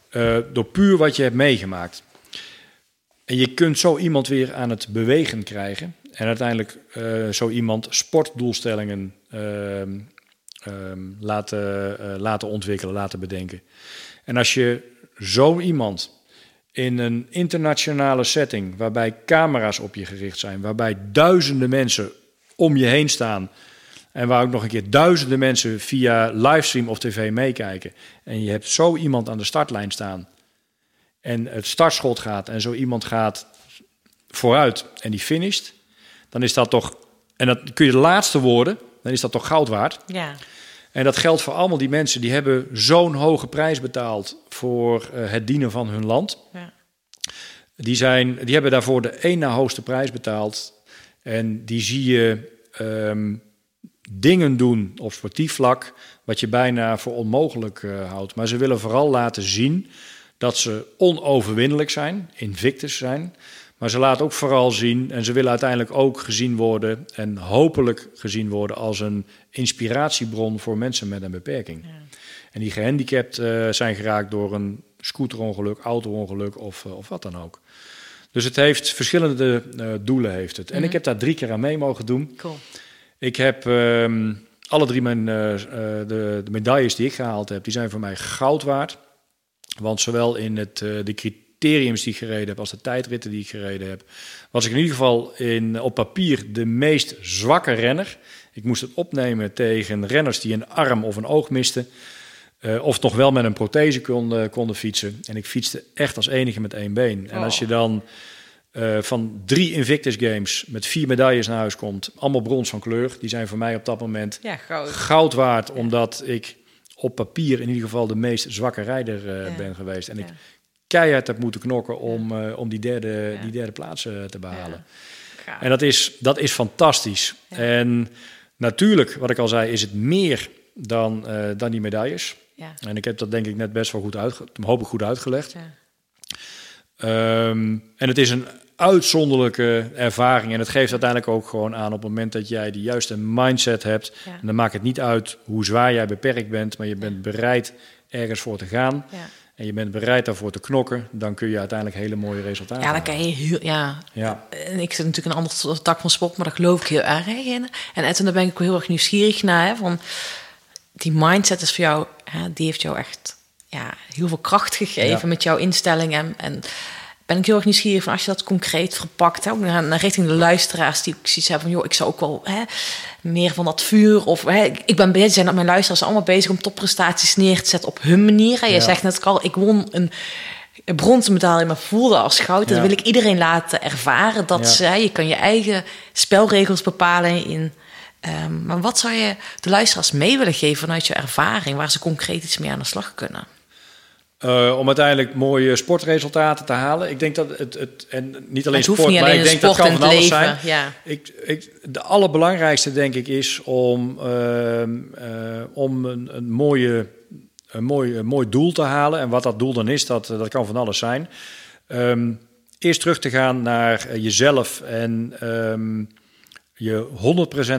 eh, door puur wat je hebt meegemaakt. En je kunt zo iemand weer aan het bewegen krijgen. En uiteindelijk eh, zo iemand sportdoelstellingen ehm, ehm, laten, eh, laten ontwikkelen, laten bedenken. En als je zo iemand in een internationale setting, waarbij camera's op je gericht zijn, waarbij duizenden mensen om je heen staan. En waar ook nog een keer duizenden mensen via livestream of tv meekijken. En je hebt zo iemand aan de startlijn staan. En het startschot gaat en zo iemand gaat vooruit en die finisht. Dan is dat toch, en dat kun je de laatste worden, dan is dat toch goud waard. Ja. En dat geldt voor allemaal die mensen die hebben zo'n hoge prijs betaald voor eh, het dienen van hun land. Ja. Die, zijn, die hebben daarvoor de één na hoogste prijs betaald. En die zie je ehm, dingen doen op sportief vlak wat je bijna voor onmogelijk eh, houdt. Maar ze willen vooral laten zien dat ze onoverwinnelijk zijn, invictus zijn. Maar ze laten ook vooral zien, en ze willen uiteindelijk ook gezien worden en hopelijk gezien worden als een inspiratiebron voor mensen met een beperking. En die gehandicapt eh, zijn geraakt door een scooterongeluk, auto-ongeluk of, eh, of wat dan ook. Dus het heeft verschillende eh, doelen heeft het. En ik heb daar drie keer aan mee mogen doen. Cool. Ik heb ehm, alle drie mijn, de, de medailles die ik gehaald heb, die zijn voor mij goud waard. Want zowel in het, de criteriums die ik gereden heb als de tijdritten die ik gereden heb, was ik in ieder geval in, op papier de meest zwakke renner. Ik moest het opnemen tegen renners die een arm of een oog misten. eh, of nog wel met een prothese konden, konden fietsen. En ik fietste echt als enige met één been. En als je dan eh, van drie Invictus Games met vier medailles naar huis komt, allemaal brons van kleur, die zijn voor mij op dat moment Ja, goud. goud waard, omdat ik op papier in ieder geval de meest zwakke rijder eh, Ja. ben geweest. En ik. Keihard heb moeten knokken om, eh, om die, derde, die derde plaats eh, te behalen. En dat is, dat is fantastisch. En natuurlijk, wat ik al zei, is het meer dan, eh, dan die medailles. Ja. En ik heb dat denk ik net best wel goed, uitge hoop ik goed uitgelegd. Ja. Ehm, en het is een uitzonderlijke ervaring. En het geeft uiteindelijk ook gewoon aan op het moment dat jij de juiste mindset hebt. En dan maakt het niet uit hoe zwaar jij beperkt bent, maar je bent bereid ergens voor te gaan. Ja. En je bent bereid daarvoor te knokken. Dan kun je uiteindelijk hele mooie resultaten ja, dan kan je heel... Ja, Ja, En ik zit natuurlijk een andere tak van sport, maar daar geloof ik heel erg in. En daar ben ik ook heel erg nieuwsgierig naar. Hè, van die mindset is voor jou, hè, die heeft jou echt ja, heel veel kracht gegeven Ja. met jouw instelling. En, en ben ik heel erg nieuwsgierig van als je dat concreet verpakt, hè, ook naar, naar richting de luisteraars die zoiets hebben van, joh, ik zou ook wel hè, meer van dat vuur. Of hè, ik- ben bezig, zijn dat mijn luisteraars allemaal bezig om topprestaties neer te zetten op hun manier. Hè. Je Ja. zegt net al, ik won een bronzen medaille, maar voelde als goud. Dat Ja. wil ik iedereen laten ervaren. Dat Ja. hè, je kan je eigen spelregels bepalen in. ehm, maar wat zou je de luisteraars mee willen geven vanuit je ervaring, waar ze concreet iets mee aan de slag kunnen? Eh, om uiteindelijk mooie sportresultaten te halen. Ik denk dat het, het en niet alleen het sport, niet maar ik denk dat kan van alles leven. zijn. Ja. Ik, ik, de allerbelangrijkste denk ik is om, ehm, eh, om een, een, mooie, een, mooi, een mooi doel te halen. En wat dat doel dan is, dat, dat kan van alles zijn. Ehm, eerst terug te gaan naar eh, jezelf en ehm, je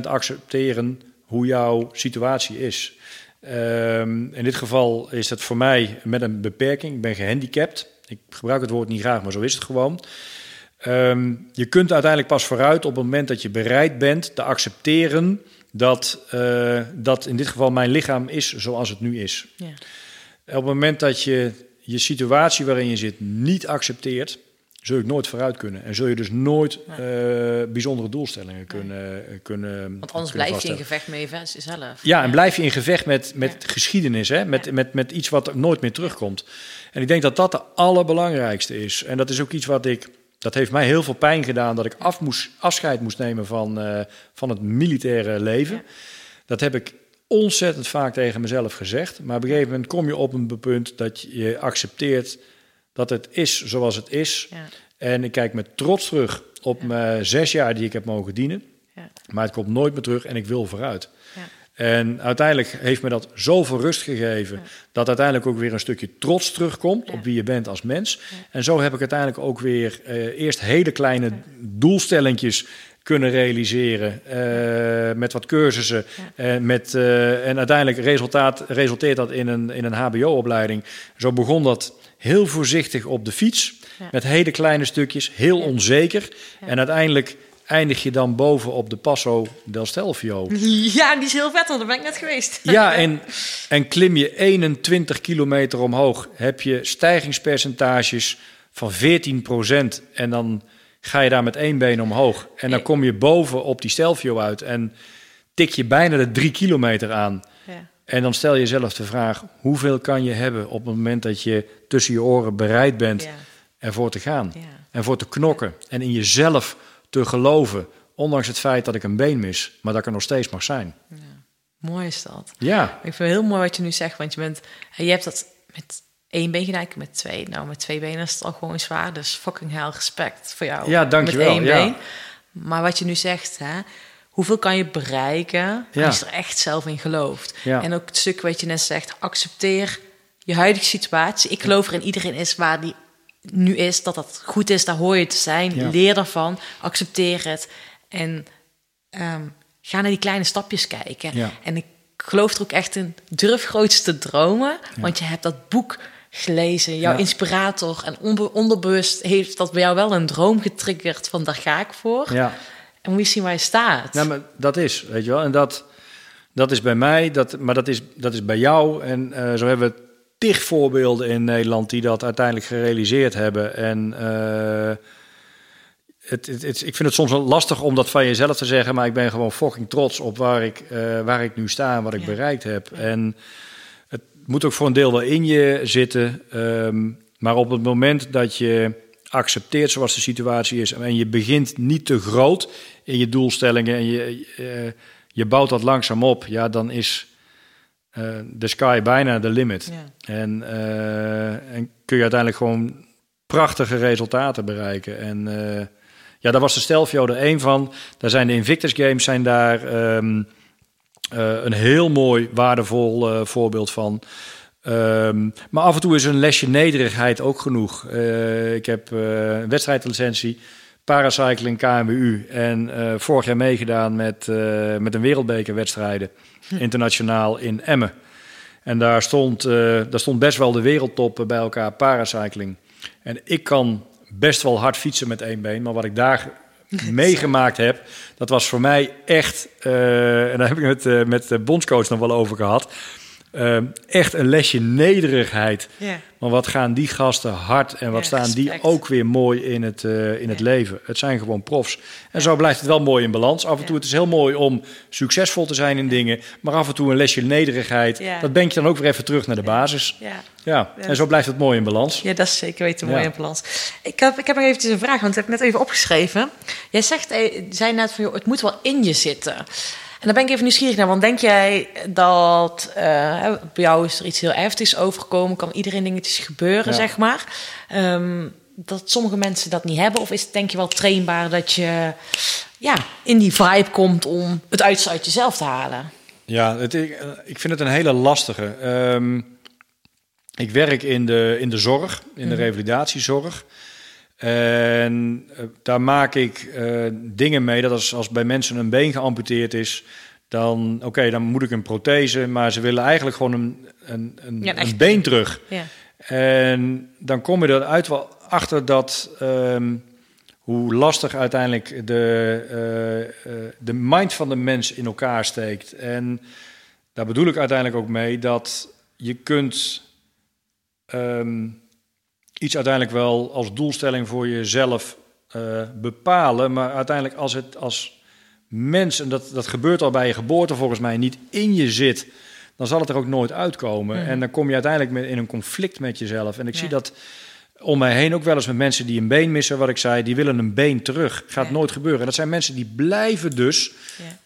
100% accepteren hoe jouw situatie is. Ehm, in dit geval is het voor mij met een beperking. Ik ben gehandicapt. Ik gebruik het woord niet graag, maar zo is het gewoon. Ehm, je kunt uiteindelijk pas vooruit op het moment dat je bereid bent te accepteren dat, eh, dat in dit geval mijn lichaam is zoals het nu is. Ja. Op het moment dat je je situatie waarin je zit niet accepteert, zul je nooit vooruit kunnen. En zul je dus nooit eh, bijzondere doelstellingen kunnen, kunnen Want anders kunnen blijf je in gevecht met je jezelf. Ja, en blijf je in gevecht met, met Ja. geschiedenis, hè? Met, Ja. met, met iets wat nooit meer terugkomt. En ik denk dat dat de allerbelangrijkste is. En dat is ook iets wat ik. Dat heeft mij heel veel pijn gedaan dat ik af moest, afscheid moest nemen van, eh, van het militaire leven. Dat heb ik ontzettend vaak tegen mezelf gezegd. Maar op een gegeven moment kom je op een punt dat je accepteert dat het is zoals het is. Ja. En ik kijk met trots terug op mijn zes jaar die ik heb mogen dienen. Ja. Maar het komt nooit meer terug en ik wil vooruit. Ja. En uiteindelijk heeft me dat zoveel rust gegeven... Ja. dat uiteindelijk ook weer een stukje trots terugkomt... Ja. op wie je bent als mens. En zo heb ik uiteindelijk ook weer eh, eerst hele kleine doelstellingjes kunnen realiseren... eh, met wat cursussen. eh, met, eh, en uiteindelijk resultaat, resulteert dat in een, in een hbo-opleiding. Zo begon dat heel voorzichtig op de fiets... Ja. met hele kleine stukjes, heel Ja. onzeker. Ja. En uiteindelijk eindig je dan boven op de Passo del Stelvio... Ja, die is heel vet, want daar ben ik net geweest. Ja, en, en klim je 21 kilometer omhoog, heb je stijgingspercentages van 14% En dan ga je daar met één been omhoog. En dan kom je boven op die Stelvio uit en tik je bijna de drie kilometer aan. Ja. En dan stel je jezelf de vraag, hoeveel kan je hebben op het moment dat je tussen je oren bereid bent Ja. ervoor te gaan. Ja. En voor te knokken en in jezelf te geloven. Ondanks het feit dat ik een been mis, maar dat ik er nog steeds mag zijn. Mooi is dat. Ja, Ik vind het heel mooi wat je nu zegt, want je bent, je hebt dat met één been gedaan, met twee. Nou, met twee benen is het al gewoon zwaar, dus fucking hell respect voor jou. Ja, dankjewel, Met één ja. been. Maar wat je nu zegt, hè, hoeveel kan je bereiken Ja. als je er echt zelf in gelooft? Ja. En ook het stuk wat je net zegt, accepteer je huidige situatie. Ik geloof er in iedereen is waar die nu is, dat dat goed is, daar hoor je te zijn. Ja. Leer daarvan, accepteer het en ehm, ga naar die kleine stapjes kijken. En ik geloof er ook echt in, durf groots te dromen, want je hebt dat boek gelezen, jouw inspirator en onbe- onderbewust heeft dat bij jou wel een droom getriggerd van daar ga ik voor. ja. En moet je zien waar je staat. Nou, maar dat is, weet je wel. En dat, dat is bij mij, dat, maar dat is, dat is bij jou. En eh, zo hebben we tig voorbeelden in Nederland die dat uiteindelijk gerealiseerd hebben. En eh, het, het, het- ik vind het soms wel lastig om dat van jezelf te zeggen, maar ik ben gewoon fucking trots op waar ik, eh, waar ik nu sta en wat ik Ja. bereikt heb. En het moet ook voor een deel wel in je zitten. ehm, maar op het moment dat je accepteert zoals de situatie is en je begint niet te groot in je doelstellingen en je, eh, je bouwt dat langzaam op, ja, dan is eh, de sky bijna de limit. Ja. En, eh, en kun je uiteindelijk gewoon prachtige resultaten bereiken. En ja, daar was de Stelvio er één van. Daar zijn de Invictus Games zijn daar ehm, eh, een heel mooi, waardevol voorbeeld van. Ehm, maar af en toe is een lesje nederigheid ook genoeg. Eh, ik heb eh, een wedstrijdlicentie, paracycling KMU. En eh, vorig jaar meegedaan met, met een wereldbekerwedstrijden. Internationaal in Emmen. En daar stond, daar stond best wel de wereldtop bij elkaar, paracycling. En ik kan best wel hard fietsen met één been. Maar wat ik daar meegemaakt heb, dat was voor mij echt... en daar heb ik het met de bondscoach nog wel over gehad... eh, echt een lesje nederigheid. Maar wat gaan die gasten hard en wat Ja, staan die ook weer mooi in het, eh, in het leven. Het zijn gewoon profs. En zo blijft het wel mooi in balans. Af en toe het is heel mooi om succesvol te zijn in dingen. Maar af en toe een lesje nederigheid. Dat brengt je dan ook weer even terug naar de basis. Ja. En zo blijft het mooi in balans. Ja, dat is zeker weten mooi in balans. Ik heb, ik heb nog eventjes een vraag, want dat heb ik net even opgeschreven. Jij zegt, eh, zei net van, joh, het moet wel in je zitten. En daar ben ik even nieuwsgierig naar, want denk jij dat hè, bij jou is er iets heel heftigs overgekomen, kan iedereen dingetjes gebeuren, Ja. zeg maar. Ehm, dat sommige mensen dat niet hebben, of is het denk je wel trainbaar dat je ja, in die vibe komt om het uiterste uit jezelf te halen? Ja, het, ik, ik vind het een hele lastige. Ehm, ik werk in de, in de zorg, in de revalidatiezorg. En eh, daar maak ik eh, dingen mee dat als, als bij mensen een been geamputeerd is, dan, oké, dan moet ik een prothese, maar ze willen eigenlijk gewoon een, een, een, Ja, een been terug. Ja, En dan kom je eruit wel achter dat ehm, hoe lastig uiteindelijk de, eh, de mind van de mens in elkaar steekt. En daar bedoel ik uiteindelijk ook mee dat je kunt ehm, iets uiteindelijk wel als doelstelling voor jezelf eh, bepalen, maar uiteindelijk als het als mens, en dat, dat gebeurt al bij je geboorte volgens mij, niet in je zit, dan zal het er ook nooit uitkomen. Mhm. En dan kom je uiteindelijk met, in een conflict met jezelf. En ik Ja. zie dat om mij heen ook wel eens met mensen die een been missen, wat ik zei, die willen een been terug. Gaat Ja. nooit gebeuren. En dat zijn mensen die blijven dus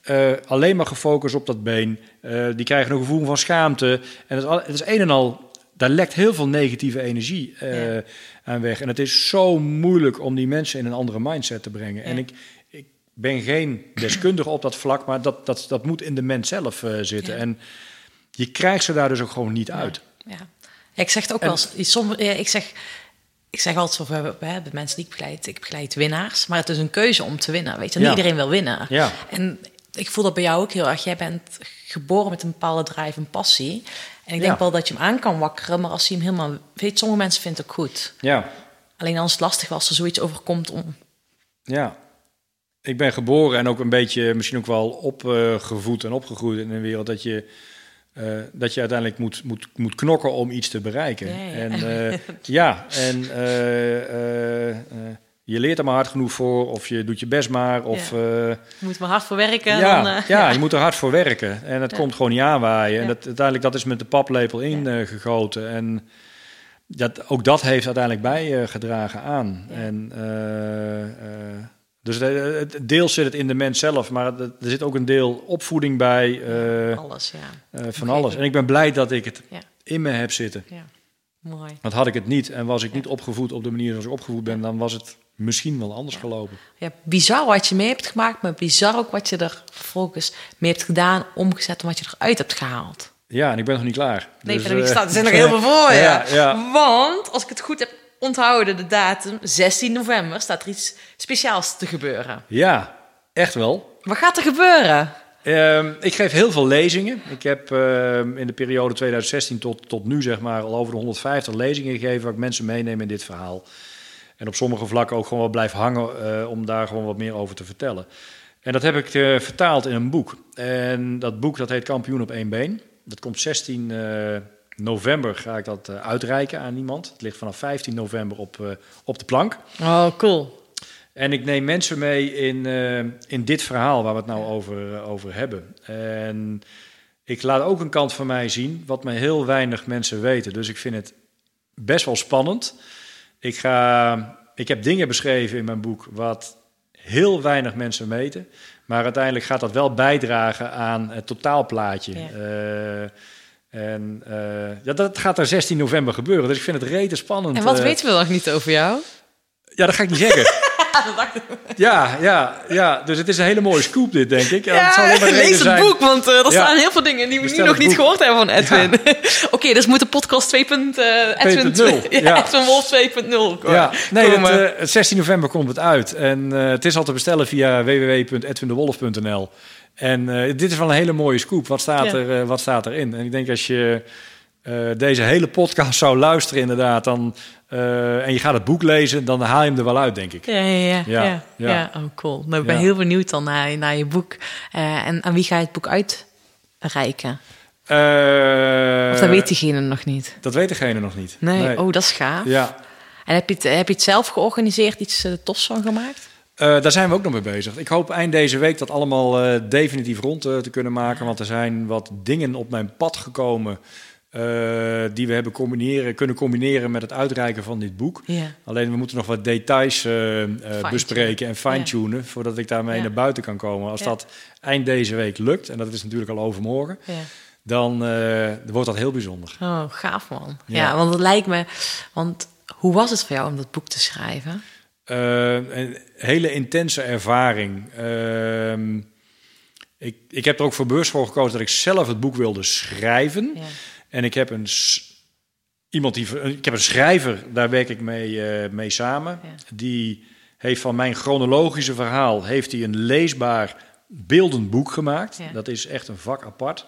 Ja. eh, alleen maar gefocust op dat been. Eh, die krijgen een gevoel van schaamte. En het het is een en al, daar lekt heel veel negatieve energie eh, Ja. aan weg. En het is zo moeilijk om die mensen in een andere mindset te brengen. En ik, ik ben geen deskundige op dat vlak, maar dat, dat, dat moet in de mens zelf eh, zitten. Ja. En je krijgt ze daar dus ook gewoon niet uit. Ja. Ik zeg het ook En- wel eens. Ja, ik, zeg, ik zeg altijd zo, de mensen die ik begeleid, ik begeleid winnaars. Maar het is een keuze om te winnen. Weet je, niet Ja. iedereen wil winnen. Ja. En ik voel dat bij jou ook heel erg. Jij bent geboren met een bepaalde drive en passie. En ik denk Ja. wel dat je hem aan kan wakkeren, maar als je hem helemaal weet, sommige mensen vinden het ook goed. Ja. Alleen dan is het lastig als er zoiets overkomt om. Ja. Ik ben geboren en ook een beetje misschien ook wel opgevoed en opgegroeid in een wereld dat je, eh, dat je uiteindelijk moet, moet, moet knokken om iets te bereiken. Ja, ja. En, eh, ja, en eh, je leert er maar hard genoeg voor of je doet je best maar. Of, Ja. eh, Je moet maar hard voor werken. ja, dan, eh, ja, je moet er hard voor werken. En het Ja. komt gewoon niet aanwaaien. En Ja. dat, uiteindelijk dat is met de paplepel ingegoten. en dat, ook dat heeft uiteindelijk bijgedragen aan. Ja. En, eh, eh, dus de- deels zit het in de mens zelf, maar er zit ook een deel opvoeding bij eh, Alles, ja. eh, van alles. En ik ben blij dat ik het Ja. in me heb zitten. ja. Mooi. Want had ik het niet en was ik Ja. niet opgevoed op de manier zoals ik opgevoed ben, dan was het misschien wel anders gelopen. Ja, bizar wat je mee hebt gemaakt, maar bizar ook wat je er vervolgens mee hebt gedaan, omgezet en wat je eruit hebt gehaald. Ja, en ik ben nog niet klaar. Nee, Dus, niet eh, staat. Er zijn nog heel veel voor je. Ja, ja. Want, als ik het goed heb onthouden, de datum, 16 november, staat er iets speciaals te gebeuren. Ja, echt wel. Wat gaat er gebeuren? Ehm, ik geef heel veel lezingen. Ik heb ehm, in de periode 2016 tot, tot nu zeg maar al over de 150 lezingen gegeven waar ik mensen meeneem in dit verhaal. En op sommige vlakken ook gewoon wat blijf hangen eh, om daar gewoon wat meer over te vertellen. En dat heb ik eh, vertaald in een boek. En dat boek dat heet Kampioen op één been. Dat komt 16 eh, november ga ik dat uitreiken aan iemand. Het ligt vanaf 15 november op, op de plank. Oh, cool. En ik neem mensen mee in, in dit verhaal waar we het nou over, over hebben. En ik laat ook een kant van mij zien wat mij heel weinig mensen weten. Dus ik vind het best wel spannend. Ik, ga, ik heb dingen beschreven in mijn boek wat heel weinig mensen weten. Maar uiteindelijk gaat dat wel bijdragen aan het totaalplaatje. Ja. Eh, en eh, ja, dat gaat er 16 november gebeuren. Dus ik vind het rete spannend. En wat eh. weten we nog niet over jou? Ja, dat ga ik niet zeggen. Ja, ja, ja. Dus het is een hele mooie scoop dit, denk ik. Ja, het lees het zijn. boek, want eh, er staan heel veel dingen die we nu nog niet gehoord hebben van Edwin. Oké, dus moet de podcast 2. eh, Edwin 2.0, ja. Edwin Wolf 2.0 komen. Ja, nee, het, komen. eh, het 16 november komt het uit. En het is al te bestellen via www.edwindewolf.nl. En dit is wel een hele mooie scoop. Wat staat, er, wat staat erin? En ik denk als je eh, deze hele podcast zou luisteren inderdaad... Dan, eh, en je gaat het boek lezen, dan haal je hem er wel uit, denk ik. Ja, ja, ja. ja, Ja. Oh, cool. Nou, ik ben heel benieuwd dan naar, naar je boek. Eh, en aan wie ga je het boek uitreiken? Of dat weet diegene nog niet? Dat weet degene nog niet. Nee. Oh, dat is gaaf. Ja, En heb je, het, heb je het zelf georganiseerd, iets tofs van gemaakt? Daar zijn we ook nog mee bezig. Ik hoop eind deze week dat allemaal definitief rond te kunnen maken. Want er zijn wat dingen op mijn pad gekomen. Eh, die we hebben combineren, kunnen combineren met het uitreiken van dit boek. Ja. Alleen we moeten nog wat details eh, eh, bespreken en fine-tunen. Voordat ik daarmee naar buiten kan komen. Als dat eind deze week lukt, en dat is natuurlijk al overmorgen. Dan wordt dat heel bijzonder. Oh, gaaf man. Ja. Ja. want het lijkt me... Want hoe was het voor jou om dat boek te schrijven? Een hele intense ervaring. Ehm, ik, ik heb er ook voor bewust voor gekozen dat ik zelf het boek wilde schrijven. Ja. En ik heb een, iemand die, ik heb een schrijver, daar werk ik mee, eh, mee samen. Ja. Die heeft van mijn chronologische verhaal heeft hij een leesbaar beeldend boek gemaakt. Ja. Dat is echt een vak apart.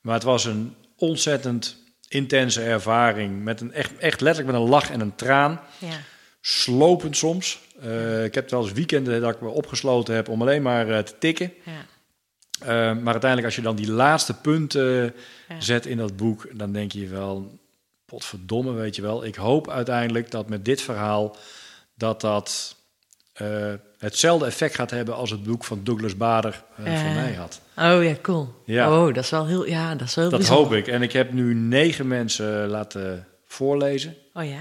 Maar het was een ontzettend intense ervaring. Met een echt, echt letterlijk met een lach en een traan Ja. slopend soms. Eh, ik heb wel eens weekenden dat ik me opgesloten heb om alleen maar eh, te tikken. Ja. Eh, maar uiteindelijk als je dan die laatste punten Ja. zet in dat boek, dan denk je wel, potverdomme, weet je wel. Ik hoop uiteindelijk dat met dit verhaal dat dat eh, hetzelfde effect gaat hebben als het boek van Douglas Bader eh, voor mij had. Oh ja, cool. Ja. Oh, dat is wel heel... Ja, dat is wel heel Dat bijzonder. hoop ik. En ik heb nu negen mensen laten voorlezen. Oh ja?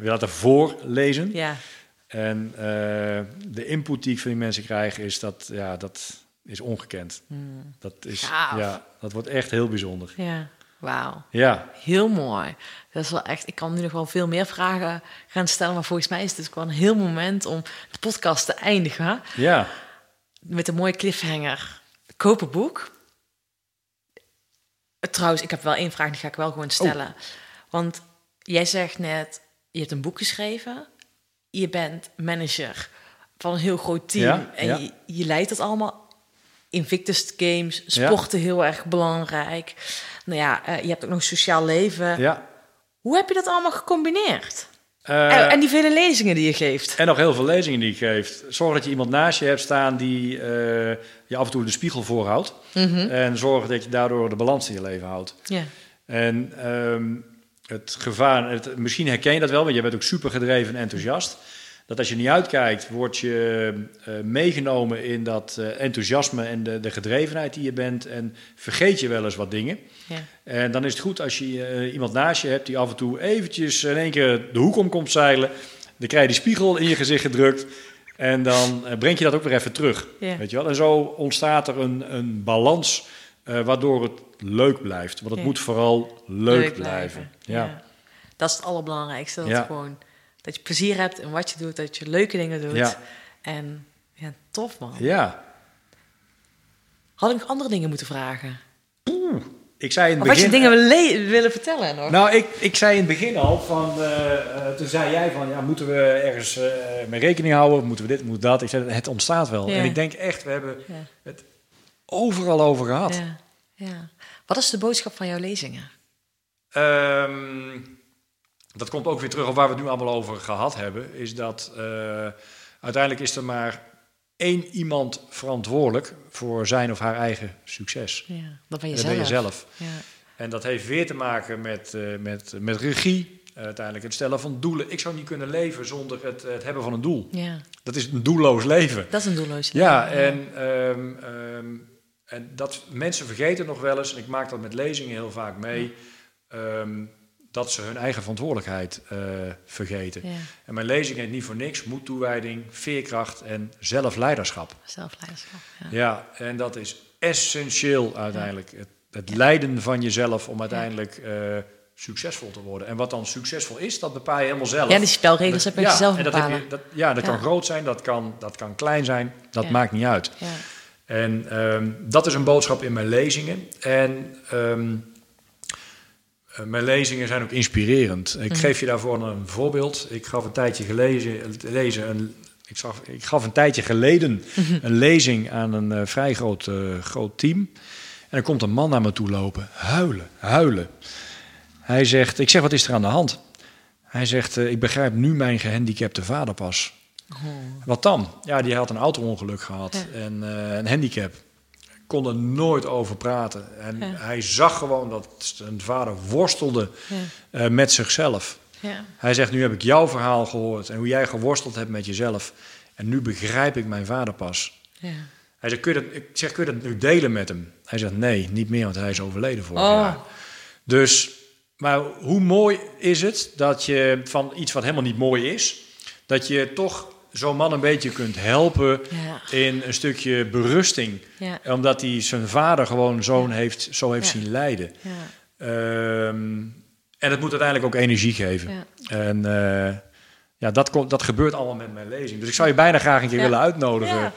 weer laten voorlezen. Ja. En de input die ik van die mensen krijg, is dat, ja, dat is ongekend. Dat, is, Gaaf. ja, dat wordt echt heel bijzonder. Ja. Wauw. Ja, Heel mooi. Dat is wel echt. Ik kan nu nog wel veel meer vragen gaan stellen, maar volgens mij is het gewoon een heel moment om de podcast te eindigen ja. met een mooie cliffhanger. Koop een boek. Trouwens, ik heb wel één vraag, die ga ik wel gewoon stellen. Want jij zegt net, je hebt een boek geschreven. Je bent manager van een heel groot team. Ja, en ja. Je, je leidt dat allemaal. Invictus Games, Ja. sporten heel erg belangrijk. Nou ja, eh, je hebt ook nog een sociaal leven. ja. Hoe heb je dat allemaal gecombineerd? Eh, en, die vele lezingen die je geeft. En nog heel veel lezingen die je geeft. Zorg dat je iemand naast je hebt staan die eh, je af en toe de spiegel voorhoudt. En zorg dat je daardoor de balans in je leven houdt. Ja. En ehm, het gevaar, het, misschien herken je dat wel, want je bent ook super gedreven en enthousiast. Dat als je niet uitkijkt, word je eh, meegenomen in dat eh, enthousiasme en de, de gedrevenheid die je bent. En vergeet je wel eens wat dingen. Ja. En dan is het goed als je eh, iemand naast je hebt die af en toe eventjes in één keer de hoek om komt zeilen. Dan krijg je die spiegel in je gezicht gedrukt. En dan breng je dat ook weer even terug. Ja. Weet je wel? En zo ontstaat er een, een balans waardoor het leuk blijft. Want het Ja. moet vooral leuk, blijven. Ja. Dat is het allerbelangrijkste. Dat, Ja. gewoon, dat je plezier hebt in wat je doet. Dat je leuke dingen doet. Ja. En ja, tof man. ja. Had ik nog andere dingen moeten vragen? Ik zei in het Of had je begin... dingen willen, le- willen vertellen nog? Nou, ik, ik zei in het begin al, van, eh, eh, toen zei jij van, ja, moeten we ergens eh, mee rekening houden? Moeten we dit, moet dat? Ik zei, het ontstaat wel. Ja. En ik denk echt, we hebben Ja. het overal over gehad. Ja. ja. Wat is de boodschap van jouw lezingen? Ehm, dat komt ook weer terug op waar we het nu allemaal over gehad hebben. Is dat eh, uiteindelijk is er maar één iemand verantwoordelijk voor zijn of haar eigen succes. Ja, dat ben je Dat zelf. ben je zelf. Ja. En dat heeft weer te maken met, eh, met, met regie. eh, uiteindelijk het stellen van doelen. Ik zou niet kunnen leven zonder het, het hebben van een doel. ja, Dat is een doelloos leven. dat is een doelloos Ja, leven. en, ehm, ehm, en dat mensen vergeten nog wel eens, en ik maak dat met lezingen heel vaak mee, ehm, dat ze hun eigen verantwoordelijkheid eh, vergeten. Ja, En mijn lezing heet niet voor niks, moed, toewijding, veerkracht en zelfleiderschap. zelfleiderschap. Ja. Ja, en dat is essentieel uiteindelijk. Het, het leiden van jezelf om uiteindelijk eh, succesvol te worden. En wat dan succesvol is, dat bepaal je helemaal zelf. Ja, die spelregels heb je ja, zelf dat bepalen. je, dat, ja, dat kan groot zijn, dat kan, dat kan klein zijn, dat maakt niet uit. Ja. En ehm, dat is een boodschap in mijn lezingen. En ehm, eh, mijn lezingen zijn ook inspirerend. Ik Mhm. geef je daarvoor een voorbeeld. Ik gaf een tijdje gelezen, lezen een, ik, zag, ik gaf een tijdje geleden Mhm. een lezing aan een eh, vrij groot, eh, groot team. En er komt een man naar me toe lopen, huilen, huilen. Hij zegt, ik zeg, wat is er aan de hand? Hij zegt, eh, ik begrijp nu mijn gehandicapte vader pas. Wat dan? Ja, die had een auto-ongeluk gehad Ja. en eh, een handicap. Kon er nooit over praten. En Ja. hij zag gewoon dat zijn vader worstelde Ja. eh, met zichzelf. Ja. Hij zegt, nu heb ik jouw verhaal gehoord en hoe jij geworsteld hebt met jezelf. En nu begrijp ik mijn vader pas. Ja. Hij zegt, kun je dat, ik zeg, kun je dat nu delen met hem? Hij zegt, nee, niet meer, want hij is overleden vorig Oh. jaar. Dus, maar hoe mooi is het dat je van iets wat helemaal niet mooi is, dat je toch zo'n man een beetje kunt helpen Ja. in een stukje berusting. Ja. Omdat hij zijn vader gewoon zo'n heeft, zo heeft zien lijden. Ja. Ehm, en het moet uiteindelijk ook energie geven. En eh, ja, dat, komt, dat gebeurt allemaal met mijn lezing. Dus ik zou je bijna graag een keer willen uitnodigen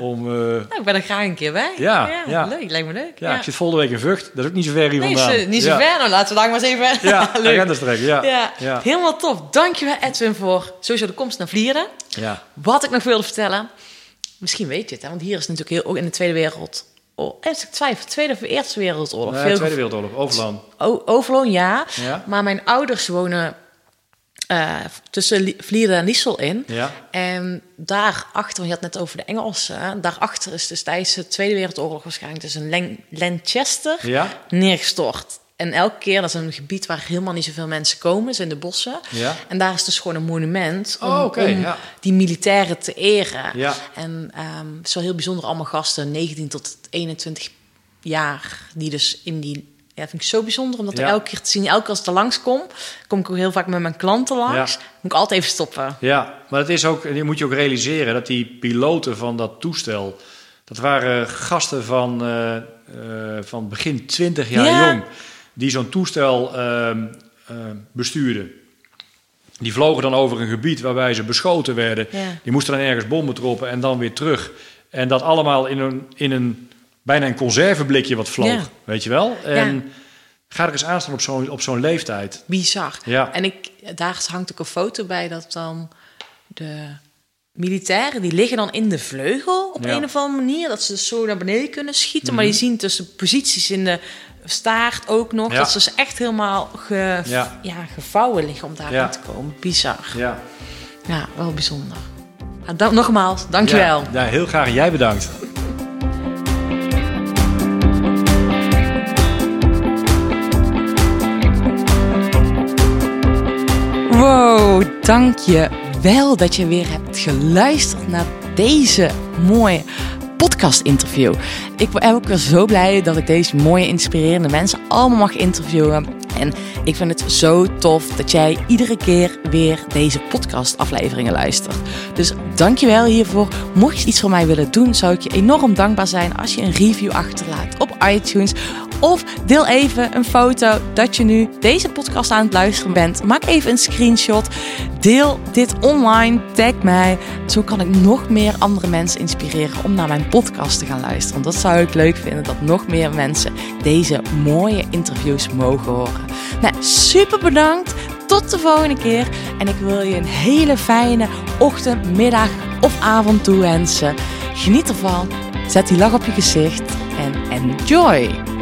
om... eh, Nou, ik ben er graag een keer bij. Ja. Leuk, lijkt me leuk. ja, ik zit volgende week in Vught. Dat is ook niet zo ver hier Nee, vandaan. niet zo ver. Nou, laten we daar maar eens even... Ja, leuk. Ja. Ja. helemaal tof. Dankjewel Edwin voor sowieso de komst naar Vlieren. Ja. Wat ik nog wilde vertellen, misschien weet je het, hè, want hier is natuurlijk heel, ook in de Tweede Wereld... Oh, als ik twijfel, Tweede of Eerste Wereldoorlog. Nee, Tweede Wereldoorlog, Overland. O- Overloon, ja. Ja. Maar mijn ouders wonen eh, tussen Li- Vlieren en Liesel in. Ja. En daarachter, want je had het net over de Engelsen. Daarachter is dus tijdens de Tweede Wereldoorlog waarschijnlijk dus een Lan- Lanchester Ja. neergestort. En elke keer, dat is een gebied waar helemaal niet zoveel mensen komen, is in de bossen. Ja. En daar is dus gewoon een monument om, Oh, oké, om ja. die militairen te eren. Ja. En ehm, het is wel heel bijzonder, allemaal gasten, 19 tot 21 jaar, die dus in die Ja, vind ik zo bijzonder om dat er Ja. elke keer te zien. Elke keer als ik er langskom, kom ik ook heel vaak met mijn klanten langs. Moet ik altijd even stoppen. Ja, maar het is ook, je moet je ook realiseren dat die piloten van dat toestel, dat waren gasten van, eh, eh, van begin 20 jaar Ja. jong, die zo'n toestel ehm, eh, bestuurden. Die vlogen dan over een gebied waarbij ze beschoten werden. Ja. Die moesten dan ergens bommen troppen en dan weer terug. En dat allemaal in een, in een bijna een conserveblikje wat vloog, Ja. weet je wel? En Ja. ga er eens aan staan op zo'n op zo'n leeftijd. Bizar. Ja. En ik, daar hangt ook een foto bij dat dan de militairen... die liggen dan in de vleugel op Ja. een of andere manier. Dat ze dus zo naar beneden kunnen schieten. Maar je ziet tussen posities in de staart ook nog... Ja. dat ze dus echt helemaal ge, Ja. ja. gevouwen liggen om daarin Ja. te komen. Bizar. Ja. Ja, wel bijzonder. Nou, dan, nogmaals, dankjewel. Ja, ja, heel graag. Jij bedankt. Wow, dank je wel dat je weer hebt geluisterd naar deze mooie podcast-interview. Ik ben ook weer zo blij dat ik deze mooie, inspirerende mensen allemaal mag interviewen. En ik vind het zo tof dat jij iedere keer weer deze podcast-afleveringen luistert. Dus dank je wel hiervoor. Mocht je iets voor mij willen doen, zou ik je enorm dankbaar zijn als je een review achterlaat op iTunes. Of deel even een foto dat je nu deze podcast aan het luisteren bent. Maak even een screenshot. Deel dit online. Tag mij. Zo kan ik nog meer andere mensen inspireren om naar mijn podcast te gaan luisteren. Dat zou ik leuk vinden. Dat nog meer mensen deze mooie interviews mogen horen. Nou, super bedankt. Tot de volgende keer. En ik wil je een hele fijne ochtend, middag of avond toewensen. Geniet ervan. Zet die lach op je gezicht. En enjoy.